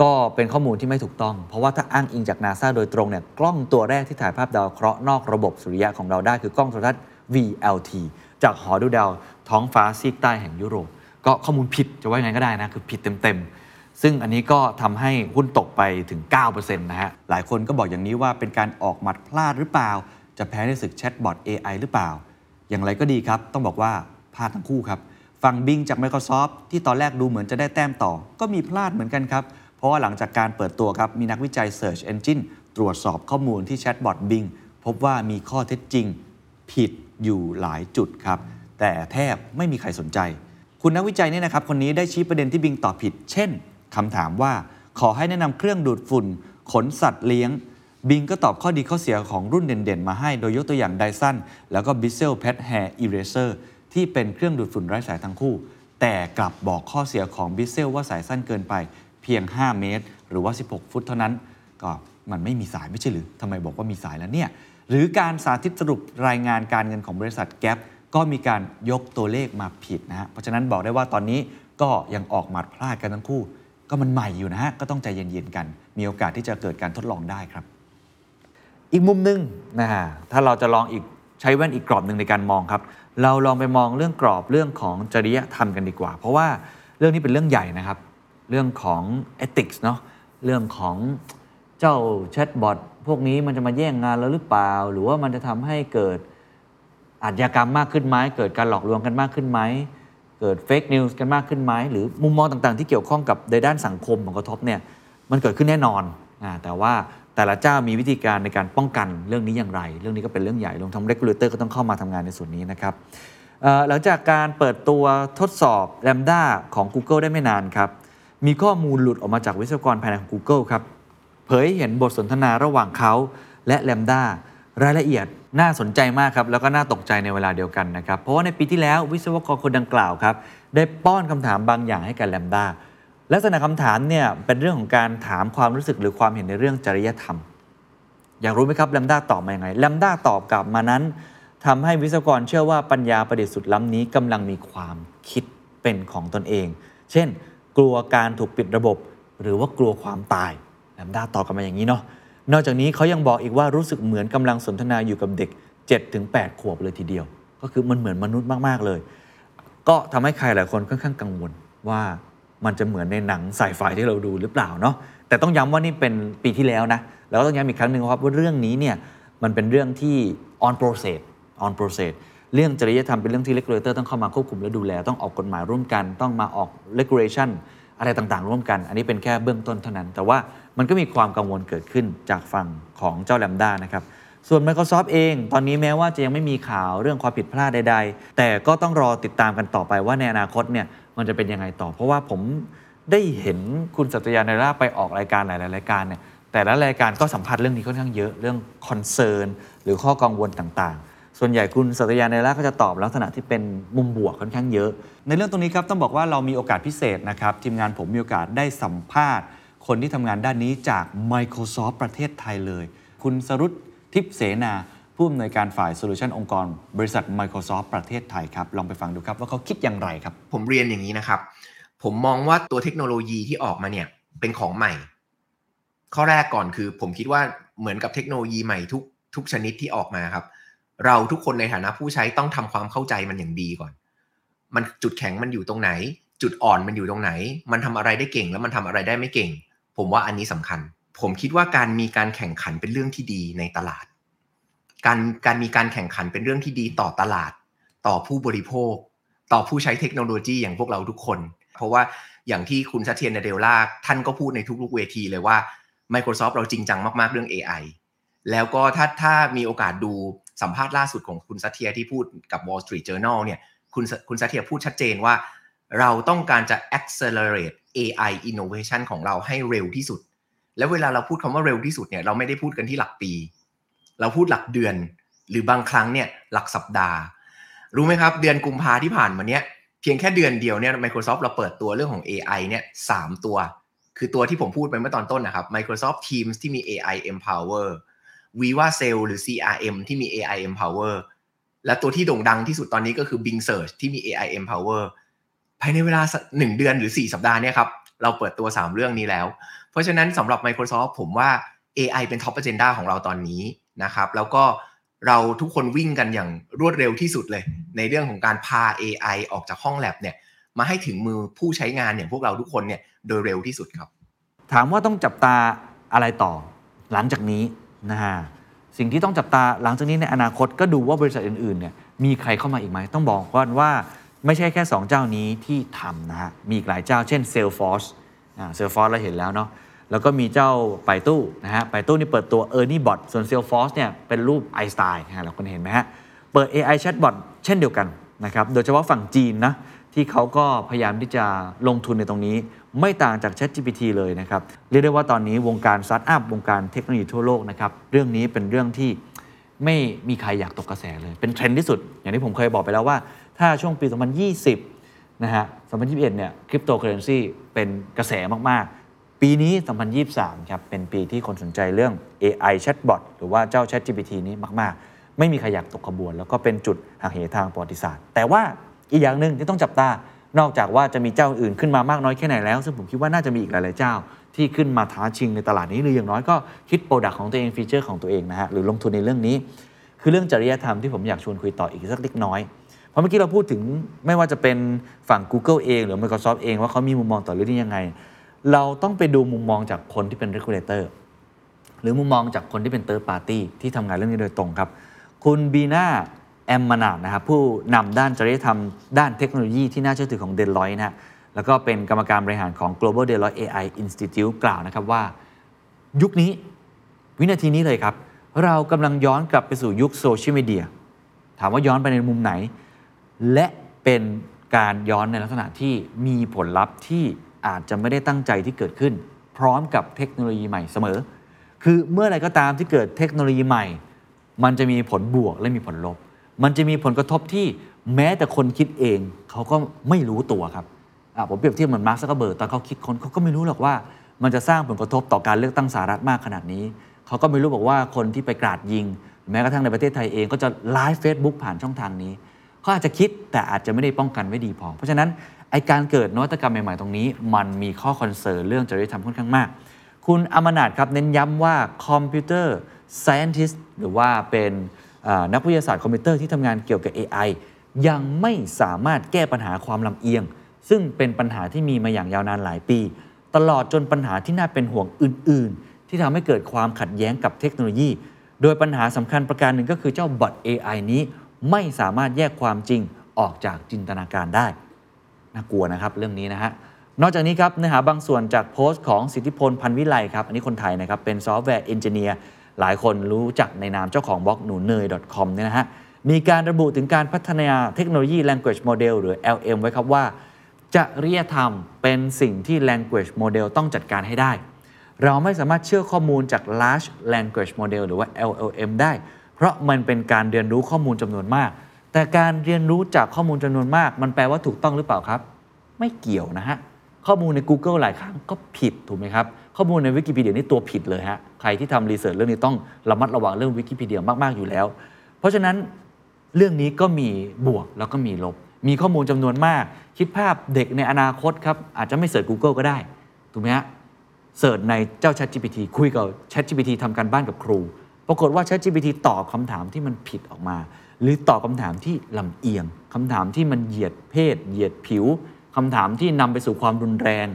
ก็เป็นข้อมูลที่ไม่ถูกต้อง เพราะว่าถ้าอ้างอิงจากนาซาโดยตรงเนี่ยกล้องตัวแรกที่ถ่ายภาพดาวเคราะห์นอกระบบสุริยะของเราได้คือกล้องโทรทัศน์ VLT จากหอดูดาวท้องฟ้าซีกใต้แห่งยุโรป ก็ข้อมูลผิดจะว่ายังไงก็ได้นะ คือผิดเต็มๆ ซึ่งอันนี้ก็ทำให้หุ้นตกไปถึง 9%นะฮะ หลายคนก็บอกอย่างนี้ว่าเป็นการออกหมัดพลาดหรือเปล่า จะแพ้ในศึกแชทบอท AI หรือเปล่า อย่างไรก็ดีครับ ต้องบอกว่าพลาดทั้งคู่ครับ ฝั่งบิงจาก Microsoft ที่ตอนแรกดูเหมือนจะได้แต้มต่อ ก็มีพลาดเหมือนกันครับ เพราะว่าหลังจากการเปิดตัวครับ มีนักวิจัย Search Engine ตรวจสอบข้อมูลที่แชทบอท Bing พบว่ามีข้อเท็จจริง ผิดอยู่หลายจุดครับ แต่แทบไม่มีใครสนใจ คุณนักวิจัยเนี่ยนะครับคนนี้ได้ชี้ประเด็นที่บิงตอบผิด เช่นคำถามว่า ขอให้แนะนำเครื่องดูดฝุ่น ขนสัตว์เลี้ยง บิงก็ตอบข้อดีข้อเสียของรุ่นเด่นๆ มาให้โดยยกตัวอย่าง Dyson แล้วก็ b i s s e l Pet Hair Eraser ที่เป็นเครื่องดูดฝุ่นไร้สายทั้งคู่ แต่กลับบอกข้อเสียของ b i s s e l ว่าสายสั้นเกินไปเพียง 5 เมตร หรือว่า 16 ฟุตเท่านั้น ก็มันไม่มีสายไม่ใช่หรือทำไมบอกว่ามีสายแล้วเนี่ย หรือการสาธิตสรุปรายงานการเงินของบริษัทแก p ก็มีการยกตัวเลขมาผิดนะฮะเพราะฉะนั้นบอกได้ว่าตอนนี้ก็ยังออกหมัดพลาดกันทั้งคู่ ก็มันใหม่อยู่นะฮะก็ต้องใจเย็นๆกัน มีโอกาสที่จะเกิดการทดลองได้ครับ อีกมุมหนึ่งนะฮะถ้าเราจะลองอีกใช้แว่นอีกกรอบหนึ่งในการมองครับ เราลองไปมองเรื่องกรอบเรื่องของจริยธรรมกันดีกว่า เพราะว่าเรื่องนี้เป็นเรื่องใหญ่นะครับ เรื่องของ ethics เนาะเรื่องของเจ้าแชทบอทพวกนี้มันจะมาแย่งงานเราหรือเปล่า หรือว่ามันจะทำให้เกิดอาชญากรรมมากขึ้นไหมเกิดการหลอกลวงกันมากขึ้นไหมเกิดเฟกนิวส์กันมากขึ้นไหมหรือมุมมองต่างๆ ที่เกี่ยวข้องกับในด้านสังคมของกระทบเนี่ยมันเกิดขึ้นแน่นอนอ่าแต่ว่า แต่ละเจ้ามีวิธีการในการป้องกันเรื่องนี้อย่างไร เรื่องนี้ก็เป็นเรื่องใหญ่รวมทั้ง regulator ก็ต้องเข้ามาทำงานในส่วนนี้นะครับหลังจากการเปิดตัวทดสอบ Lambda ของ Google ได้ไม่นานครับ มีข้อมูลหลุดออกมาจากวิศวกรภายในของ Google ครับ เผยให้เห็นบทสนทนาระหว่างเขาและ Lambda รายละเอียดน่าสนใจมากครับ แล้วก็น่าตกใจในเวลาเดียวกันนะครับ เพราะว่าในปีที่แล้ววิศวกรคนดังกล่าวครับ ได้ป้อนคำถามบางอย่างให้กับ Lambda ลักษณะคำถามเนี่ยเป็นเรื่องของการถามความรู้สึกหรือความเห็นในเรื่องจริยธรรม อยากรู้ไหมครับแลมด้าตอบมาอยังไงแลมด้าตอบกลับมานั้นทำให้วิศวกรเชื่อว่าปัญญาประดิษฐ์สุดล้ำนี้กำลังมีความคิดเป็นของตนเอง เช่น กลัวการถูกปิดระบบ หรือว่ากลัวความตายแลมด้าตอบกลับมาอย่างนี้เนาะนอกจากนี้เขายังบอกอีกว่ารู้สึกเหมือนกำลังสนทนาอยู่กับเด็ก 7-8 ขวบเลยทีเดียว ก็คือมันเหมือนมนุษย์มากๆเลย ก็ทำให้ใครหลายคนค่อนข้างกังวลว่า มันจะเหมือนในหนังสายไฟที่เราดูหรือเปล่าเนาะแต่ต้องย้ำว่านี่เป็นปีที่แล้วนะแล้วก็ต้องย้ำอีกครั้งหนึ่งครับว่าเรื่องนี้เนี่ยมันเป็นเรื่องที่ on process on process เรื่องจริยธรรมเป็นเรื่องที่ regulator ต้องเข้ามาควบคุมและดูแล ต้องออกกฎหมายร่วมกัน ต้องมาออก regulation อะไรต่างๆ ร่วมกัน อันนี้เป็นแค่เบื้องต้นเท่านั้น แต่ว่ามันก็มีความกังวลเกิดขึ้นจากฝั่งของเจ้าแลมด้านะครับส่วน Microsoft เองตอนนี้แม้ว่าจะยังไม่มีข่าวเรื่องความผิดพลาดใด ๆ แต่ก็ต้องรอติดตามกันต่อไปว่าในอนาคตเนี่ย มันจะเป็นยังไงต่อ เพราะว่าผมได้เห็นคุณ Satya Nadella ไปออกรายการหลายๆรายการเนี่ยแต่ละรายการก็สัมผัสเรื่องนี้ค่อนข้างเยอะเรื่อง concern หรือข้อกังวลต่างๆ ส่วนใหญ่คุณ Satya Nadella ก็จะตอบลักษณะที่เป็นมุมบวกค่อนข้างเยอะ ในเรื่องตรงนี้ครับต้องบอกว่าเรามีโอกาสพิเศษนะครับทีมงานผมมีโอกาสได้สัมภาษณ์ คนที่ทำงานด้านนี้จาก Microsoft ประเทศไทยเลย คุณสรุตทิพเสนา ผู้อำนวยการฝ่ายโซลูชันองค์กร บริษัท Microsoft ประเทศไทยครับ ลองไปฟังดูครับว่าเขาคิดอย่างไรครับ ผมเรียนอย่างนี้นะครับ ผมมองว่าตัวเทคโนโลยีที่ออกมาเนี่ยเป็นของใหม่ ข้อแรกก่อนคือ ผมคิดว่าเหมือนกับเทคโนโลยีใหม่ทุกทุกชนิดที่ออกมาครับ เราทุกคนในฐานะผู้ใช้ต้องทำความเข้าใจมันอย่างดีก่อน มันจุดแข็งมันอยู่ตรงไหน จุดอ่อนมันอยู่ตรงไหน มันทำอะไรได้เก่ง แล้วมันทำอะไรได้ไม่เก่ง ผมว่าอันนี้สำคัญ ผมคิดว่าการมีการแข่งขันเป็นเรื่องที่ดีในตลาด การการมีการแข่งขันเป็นเรื่องที่ดีต่อตลาด ต่อผู้บริโภค ต่อผู้ใช้เทคโนโลยีอย่างพวกเราทุกคน เพราะว่าอย่างที่คุณ Satya Nadella ท่านก็พูดในทุกๆเวทีเลยว่า Microsoft เราจริงจังมากๆเรื่อง AI แล้วก็ถ้าถ้ามีโอกาสดูสัมภาษณ์ล่าสุดของคุณ Satya ที่พูดกับ Wall Street Journal เนี่ยคุณคุณ Satya พูดชัดเจนว่า เราต้องการจะ accelerate AI innovation ของเราให้เร็วที่สุด แล้วเวลาเราพูดคำว่าเร็วที่สุดเนี่ยเราไม่ได้พูดกันที่หลักปี เราพูดหลักเดือน หรือบางครั้งเนี่ยหลักสัปดาห์ รู้ไหมครับเดือนกุมภาที่ผ่านมาเนี่ยเพียงแค่เดือนเดียวเนี่ย Microsoft เราเปิดตัวเรื่องของ AI เนี่ยสามตัว คือตัวที่ผมพูดไปเมื่อตอนต้นนะครับ Microsoft Teams ที่มี AI Empower Viva Sale หรือ CRM ที่มี AI Empower และตัวที่โด่งดังที่สุดตอนนี้ก็คือ Bing Search ที่มี AI Empower ภายในเวลาหนึ่งเดือนหรือ 4 สัปดาห์เนี่ยครับ เราเปิดตัว 3 เรื่องนี้แล้ว เพราะฉะนั้นสำหรับ Microsoft ผมว่า AI เป็น Top Agenda ของเราตอนนี้ นะครับ แล้วก็เราทุกคนวิ่งกันอย่างรวดเร็วที่สุดเลย ในเรื่องของการพา AI ออกจากห้องแลบเนี่ยมาให้ถึงมือผู้ใช้งานอย่างพวกเราทุกคนเนี่ยโดยเร็วที่สุดครับ ถามว่าต้องจับตาอะไรต่อ หลังจากนี้นะฮะสิ่งที่ต้องจับตาหลังจากนี้ในอนาคตก็ดูว่าบริษัทอื่นๆเนี่ยมีใครเข้ามาอีกไหมต้องบอกก่อนว่าไม่ใช่แค่ 2 เจ้านี้ที่ทำนะฮะมีอีกหลายเจ้าเช่น Salesforce อ่า Salesforce เราเห็นแล้วเนาะ แล้วก็มีเจ้า Baidu นะฮะ Baidu นี่เปิดตัว e r n i e Bot ส่วน Salesforce เนี่ยเป็นรูป i s t y l e นะฮะเราคนเห็นไหมฮะ เปิด AI Chatbot เช่นเดียวกันนะครับ โดยเฉพาะฝั่งจีนนะที่เขาก็พยายามที่จะลงทุนในตรงนี้ ไม่ต่างจาก ChatGPT เลยนะครับ เรียกได้ว่าตอนนี้วงการสตาร์ทอัพวงการเทคโนโลยีทั่วโลกนะครับ เรื่องนี้เป็นเรื่องที่ไม่มีใครอยากตกกระแสเลย เป็นเทรนด์ที่สุด อย่างที่ผมเคยบอกไปแล้วว่า ถ้าช่วงปี 2020 นะฮะ 2021 เนี่ย คริปโตเคอเรนซีเป็นกระแสมาก ๆ ปีนี้ 2023 ครับ เป็นปีที่คนสนใจเรื่อง AI Chatbot หรือว่าเจ้า ChatGPT นี้มาก ๆ ไม่มีใครอยากตกขบวน แล้วก็เป็นจุดหักเหทางประวัติศาสตร์ แต่ว่าอีกอย่างหนึ่งที่ต้องจับตา นอกจากว่าจะมีเจ้าอื่นขึ้นมามากน้อยแค่ไหนแล้ว ซึ่งผมคิดว่าน่าจะมีอีกหลาย ๆ เจ้า ที่ขึ้นมาท้าชิงในตลาดนี้หรืออย่างน้อยก็คิด product ของตัวเองฟีเจอร์ของตัวเองนะฮะหรือลงทุนในเรื่องนี้ คือเรื่องจริยธรรมที่ผมอยากชวนคุยต่ออีกสักเล็กน้อยเพราะเมื่อกี้เราพูดถึงไม่ว่าจะเป็นฝั่ง Google เอง หรือ Microsoft เองว่าเขามีมุมมองต่อเรื่องนี้ยังไง เราต้องไปดูมุมมองจากคนที่เป็น regulator หรือมุมมองจากคนที่เป็น third party ที่ทำงานเรื่องนี้โดยตรงครับ คุณบีนาแอมมานาดนะครับผู้นำด้านจริยธรรมด้านเทคโนโลยีที่น่าเชื่อถือของ Deloitte นะฮะแล้วก็เป็นกรรมการบริหารของ Global Deloitte AI Institute กล่าวนะครับว่า ยุคนี้วินาทีนี้เลยครับ เรากำลังย้อนกลับไปสู่ยุคโซเชียลมีเดียถามว่าย้อนไปในมุมไหน และเป็นการย้อนในลักษณะที่มีผลลัพธ์ที่ อาจจะไม่ได้ตั้งใจที่เกิดขึ้น พร้อมกับเทคโนโลยีใหม่เสมอ คือเมื่อไรก็ตามที่เกิดเทคโนโลยีใหม่ มันจะมีผลบวกและมีผลลบ มันจะมีผลกระทบที่แม้แต่คนคิดเองเขาก็ไม่รู้ตัวครับผมเปรียบเทียบเหมือนมาร์คซักเกอร์เบิร์กตอนเขาคิดค้นเขาก็ไม่รู้หรอกว่า มันจะสร้างผลกระทบต่อการเลือกตั้งสหรัฐมากขนาดนี้ เขาก็ไม่รู้บอกว่าคนที่ไปกราดยิง แม้กระทั่งในประเทศไทยเองก็จะไลฟ์เฟซบุ๊กผ่านช่องทางนี้เขาอาจจะคิดแต่อาจจะไม่ได้ป้องกันไว้ดีพอ เพราะฉะนั้น ไอ้การเกิดนวัตกรรมใหม่ๆ ตรงนี้ มันมีข้อ concern เรื่องจริยธรรมค่อนข้างมาก คุณอมนาดครับเน้นย้ำว่าคอมพิวเตอร์ scientist หรือว่าเป็นนักวิทยาศาสตร์คอมพิวเตอร์ที่ทำงานเกี่ยวกับ AI ยังไม่สามารถแก้ปัญหาความลำเอียง ซึ่งเป็นปัญหาที่มีมาอย่างยาวนานหลายปี ตลอดจนปัญหาที่น่าเป็นห่วงอื่น ๆ ที่ทำให้เกิดความขัดแย้งกับเทคโนโลยี โดยปัญหาสำคัญประการหนึ่งก็คือเจ้าบอท AI นี้ไม่สามารถแยกความจริงออกจากจินตนาการได้ น่ากลัวนะครับเรื่องนี้นะฮะนอกจากนี้ครับเนื้อหาบางส่วนจากโพสต์ของสิทธิพลพรรณวิไลครับอันนี้คนไทยนะครับเป็น software engineer หลายคนรู้จักในนามเจ้าของบล็อกหนูเนย .com เนี่ยนะฮะมีการระบุถึงการพัฒนาเทคโนโลยี language model หรือ LM ไว้ครับว่าจริยธรรมเป็นสิ่งที่ language model ต้องจัดการให้ได้ เราไม่สามารถเชื่อข้อมูลจาก large language model หรือว่า LLM ได้ เพราะมันเป็นการเรียนรู้ข้อมูลจำนวนมาก แต่การเรียนรู้จากข้อมูลจำนวนมาก มันแปลว่าถูกต้องหรือเปล่าครับ ไม่เกี่ยวนะฮะ ข้อมูลใน Google หลายครั้งก็ผิดถูกไหมครับ ข้อมูลในวิกิพีเดียนี่ตัวผิดเลยฮะ ใครที่ทำรีเสิร์ชเรื่องนี้ต้องระมัดระวังเรื่องวิกิพีเดียมากๆอยู่แล้ว เพราะฉะนั้นเรื่องนี้ก็มีบวกแล้วก็มีลบ มีข้อมูลจำนวนมาก คิดภาพเด็กในอนาคตครับอาจจะไม่เสิร์ช Google ก็ได้ถูกไหมฮะ search ในเจ้า ChatGPT คุยกับ ChatGPT ทำการบ้านกับครู ปรากฏว่า ChatGPT ตอบคำถามที่มันผิดออกมา หรือตอบคำถามที่ลำเอียงคำถามที่มันเหยียดเพศ เหยียดผิวคำถามที่นำไปสู่ความรุนแรง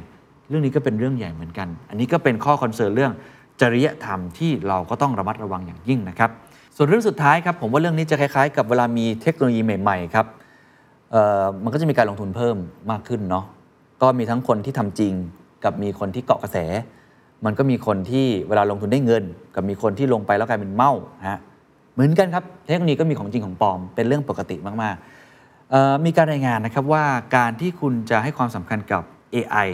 เรื่องนี้ก็เป็นเรื่องใหญ่เหมือนกัน อันนี้ก็เป็นข้อ concern เรื่องจริยธรรมที่เราก็ต้องระมัดระวังอย่างยิ่งนะครับ ส่วนเรื่องสุดท้ายครับผมว่าเรื่องนี้จะคล้ายๆ กับเวลามีเทคโนโลยีใหม่ๆครับมันก็จะมีการลงทุนเพิ่มมากขึ้นเนาะก็มีทั้งคนที่ทำจริง กับมีคนที่เกาะกระแส มันก็มีคนที่เวลาลงทุนได้เงิน กับมีคนที่ลงไปแล้วกลายเป็นเมาฮะ เหมือนกันครับ เทคโนโลยีก็มีของจริงของปลอม เป็นเรื่องปกติมากๆ มีการรายงานนะครับว่าการที่คุณจะให้ความสำคัญกับ AI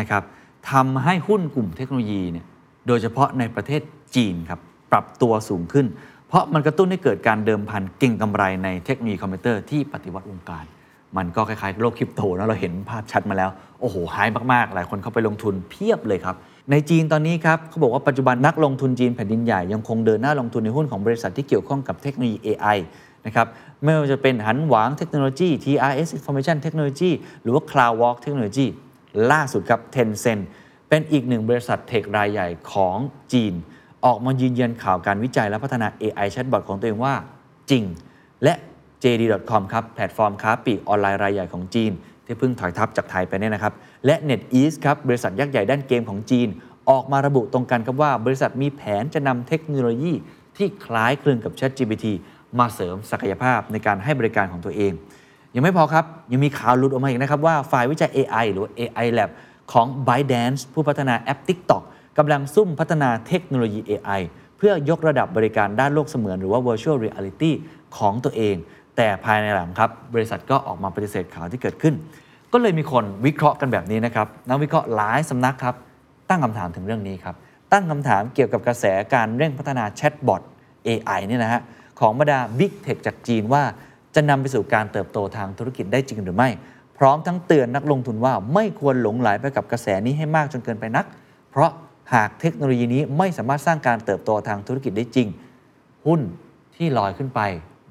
นะครับทำให้หุ้นกลุ่มเทคโนโลยีเนี่ยโดยเฉพาะในประเทศจีนครับปรับตัวสูงขึ้น เพราะมันกระตุ้นให้เกิดการเดิมพันเก่งกำไรในเทคโนโลยีคอมพิวเตอร์ที่ปฏิวัติวงการ มันก็คล้ายๆโลกคริปโตนะเราเห็นภาพชัดมาแล้ว โอ้โหหายมากๆ หลายคนเข้าไปลงทุนเพียบเลยครับ ในจีนตอนนี้ครับเขาบอกว่าปัจจุบันนักลงทุนจีนแผ่นดินใหญ่ยังคงเดินหน้าลงทุนในหุ้นของบริษัทที่เกี่ยวข้องกับเทคโนโลยี AI นะครับไม่ว่าจะเป็นหันหวางเทคโนโลยี TRS Information Technology หรือว่า CloudWalk Technology ล่าสุดครับ Tencent เป็นอีกหนึ่งบริษัทเทครายใหญ่ของจีน ออกมายืนยันข่าวการวิจัยและพัฒนา AI Chatbot ของตัวเองว่าจริง และ JD.com ครับแพลตฟอร์มค้าปลีกออนไลน์รายใหญ่ของจีน ที่เพิ่งถอยทับจากไทยไปเนี่ยนะครับ และ NetEase ครับบริษัทยักษ์ใหญ่ด้านเกมของจีน ออกมาระบุตรงกันครับว่า บริษัทมีแผนจะนำเทคโนโลยีที่คล้ายคลึงกับ ChatGPT มาเสริมศักยภาพในการให้บริการของตัวเอง ยังไม่พอครับ ยังมีข่าวหลุดออกมาอีกนะครับว่าฝ่ายวิจัย AI หรือ AI Lab ของ ByteDance ผู้พัฒนาแอป TikTok กำลังซุ่มพัฒนาเทคโนโลยี AI เพื่อยกระดับบริการด้านโลกเสมือนหรือว่า virtual reality ของตัวเอง แต่ภายในหลังครับ บริษัทก็ออกมาปฏิเสธข่าวที่เกิดขึ้น ก็เลยมีคนวิเคราะห์กันแบบนี้นะครับนักวิเคราะห์หลายสำนักครับ ตั้งคำถามถึงเรื่องนี้ครับ ตั้งคำถามเกี่ยวกับกระแสการเร่งพัฒนาแชทบอท AI เนี่ยนะฮะของบรรดา Big Tech จากจีนว่าจะนำไปสู่การเติบโตทางธุรกิจได้จริงหรือไม่ พร้อมทั้งเตือนนักลงทุนว่าไม่ควรหลงไหลไปกับกระแสนี้ให้มากจนเกินไปนัก เพราะหากเทคโนโลยีนี้ไม่สามารถสร้างการเติบโตทางธุรกิจได้จริง หุ้นที่ลอยขึ้นไป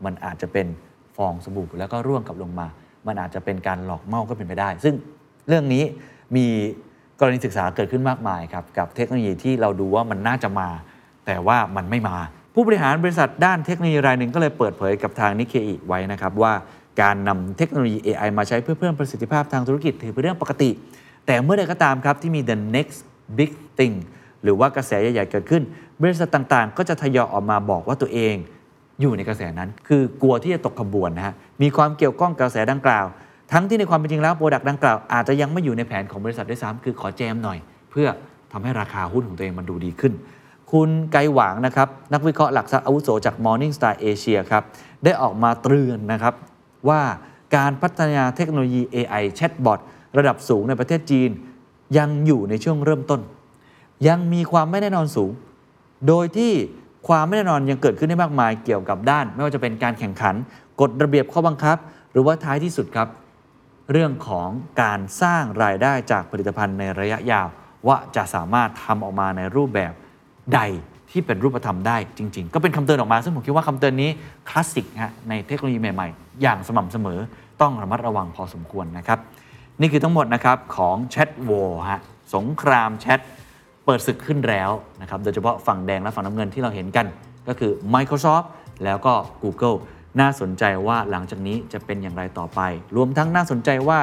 มันอาจจะเป็นฟองสบู่แล้วก็ร่วงกลับลงมา มันอาจจะเป็นการหลอกเมาก็เป็นไปได้ ซึ่งเรื่องนี้มีกรณีศึกษาเกิดขึ้นมากมายครับกับเทคโนโลยีที่เราดูว่ามันน่าจะมา แต่ว่ามันไม่มา ผู้บริหารบริษัทด้านเทคโนโลยีรายหนึ่งก็เลยเปิดเผยกับทางนิเคอิไว้นะครับว่าการนำเทคโนโลยี AI มาใช้เพื่อเพิ่มประสิทธิภาพทางธุรกิจถือเป็นเรื่องปกติ แต่เมื่อใดก็ตามครับที่มี the next big thing หรือว่ากระแสใหญ่ๆเกิดขึ้น บริษัทต่างๆ ก็จะทยอยออกมาบอกว่าตัวเองอยู่ในกระแสนั้น คือกลัวที่จะตกขบวนนะฮะ มีความเกี่ยวข้องกระแสดังกล่าว ทั้งที่ในความเป็นจริงแล้วโปรดักต์ดังกล่าวอาจจะยังไม่อยู่ในแผนของบริษัทด้วยซ้ำคือขอแจมหน่อย เพื่อทำให้ราคาหุ้นของตัวเองมันดูดีขึ้น คุณไกหวางนะครับนักวิเคราะห์หลักทรัพย์อาวุโสจาก Morningstar Asia ครับได้ออกมาเตือนนะครับว่าการพัฒนาเทคโนโลยี AI Chatbot ระดับสูงในประเทศจีน ยังอยู่ในช่วงเริ่มต้น ยังมีความไม่แน่นอนสูง โดยที่ ความไม่แน่นอนยังเกิดขึ้นได้มากมายเกี่ยวกับด้าน ไม่ว่าจะเป็นการแข่งขันกฎระเบียบข้อบังคับ หรือว่าท้ายที่สุดครับ เรื่องของการสร้างรายได้จากผลิตภัณฑ์ในระยะยาว ว่าจะสามารถทำออกมาในรูปแบบใดที่เป็นรูปธรรมได้จริง ๆ ก็เป็นคำเตือนออกมา ซึ่งผมคิดว่าคำเตือนนี้คลาสสิกฮะในเทคโนโลยีใหม่ๆ อย่างสม่ำเสมอต้องระมัดระวังพอสมควรนะครับ นี่คือทั้งหมดนะครับของแชทวอลฮะสงครามแชท เปิดศึกขึ้นแล้วนะครับโดยเฉพาะฝั่งแดงและฝั่งน้ำเงินที่เราเห็นกัน ก็คือ Microsoft แล้วก็ Google น่าสนใจว่าหลังจากนี้จะเป็นอย่างไรต่อไป รวมทั้งน่าสนใจว่า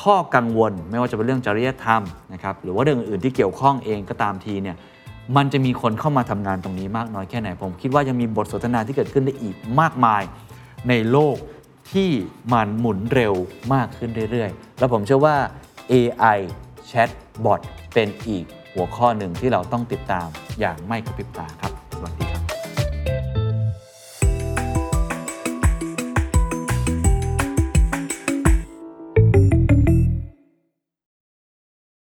ข้อกังวลไม่ว่าจะเป็นเรื่องจริยธรรมนะครับหรือว่าเรื่องอื่นที่เกี่ยวข้องเองก็ตามทีเนี่ยมันจะมีคนเข้ามาทำงานตรงนี้มากน้อยแค่ไหน ผมคิดว่ายังมีบทสนทนาที่เกิดขึ้นได้อีกมากมายในโลกที่มันหมุนเร็วมากขึ้นเรื่อยๆ แล้วผมเชื่อว่า AI Chatbot เป็นอีก หัวข้อหนึ่งที่เราต้องติดตามอย่างไม่กระพริบตาครับ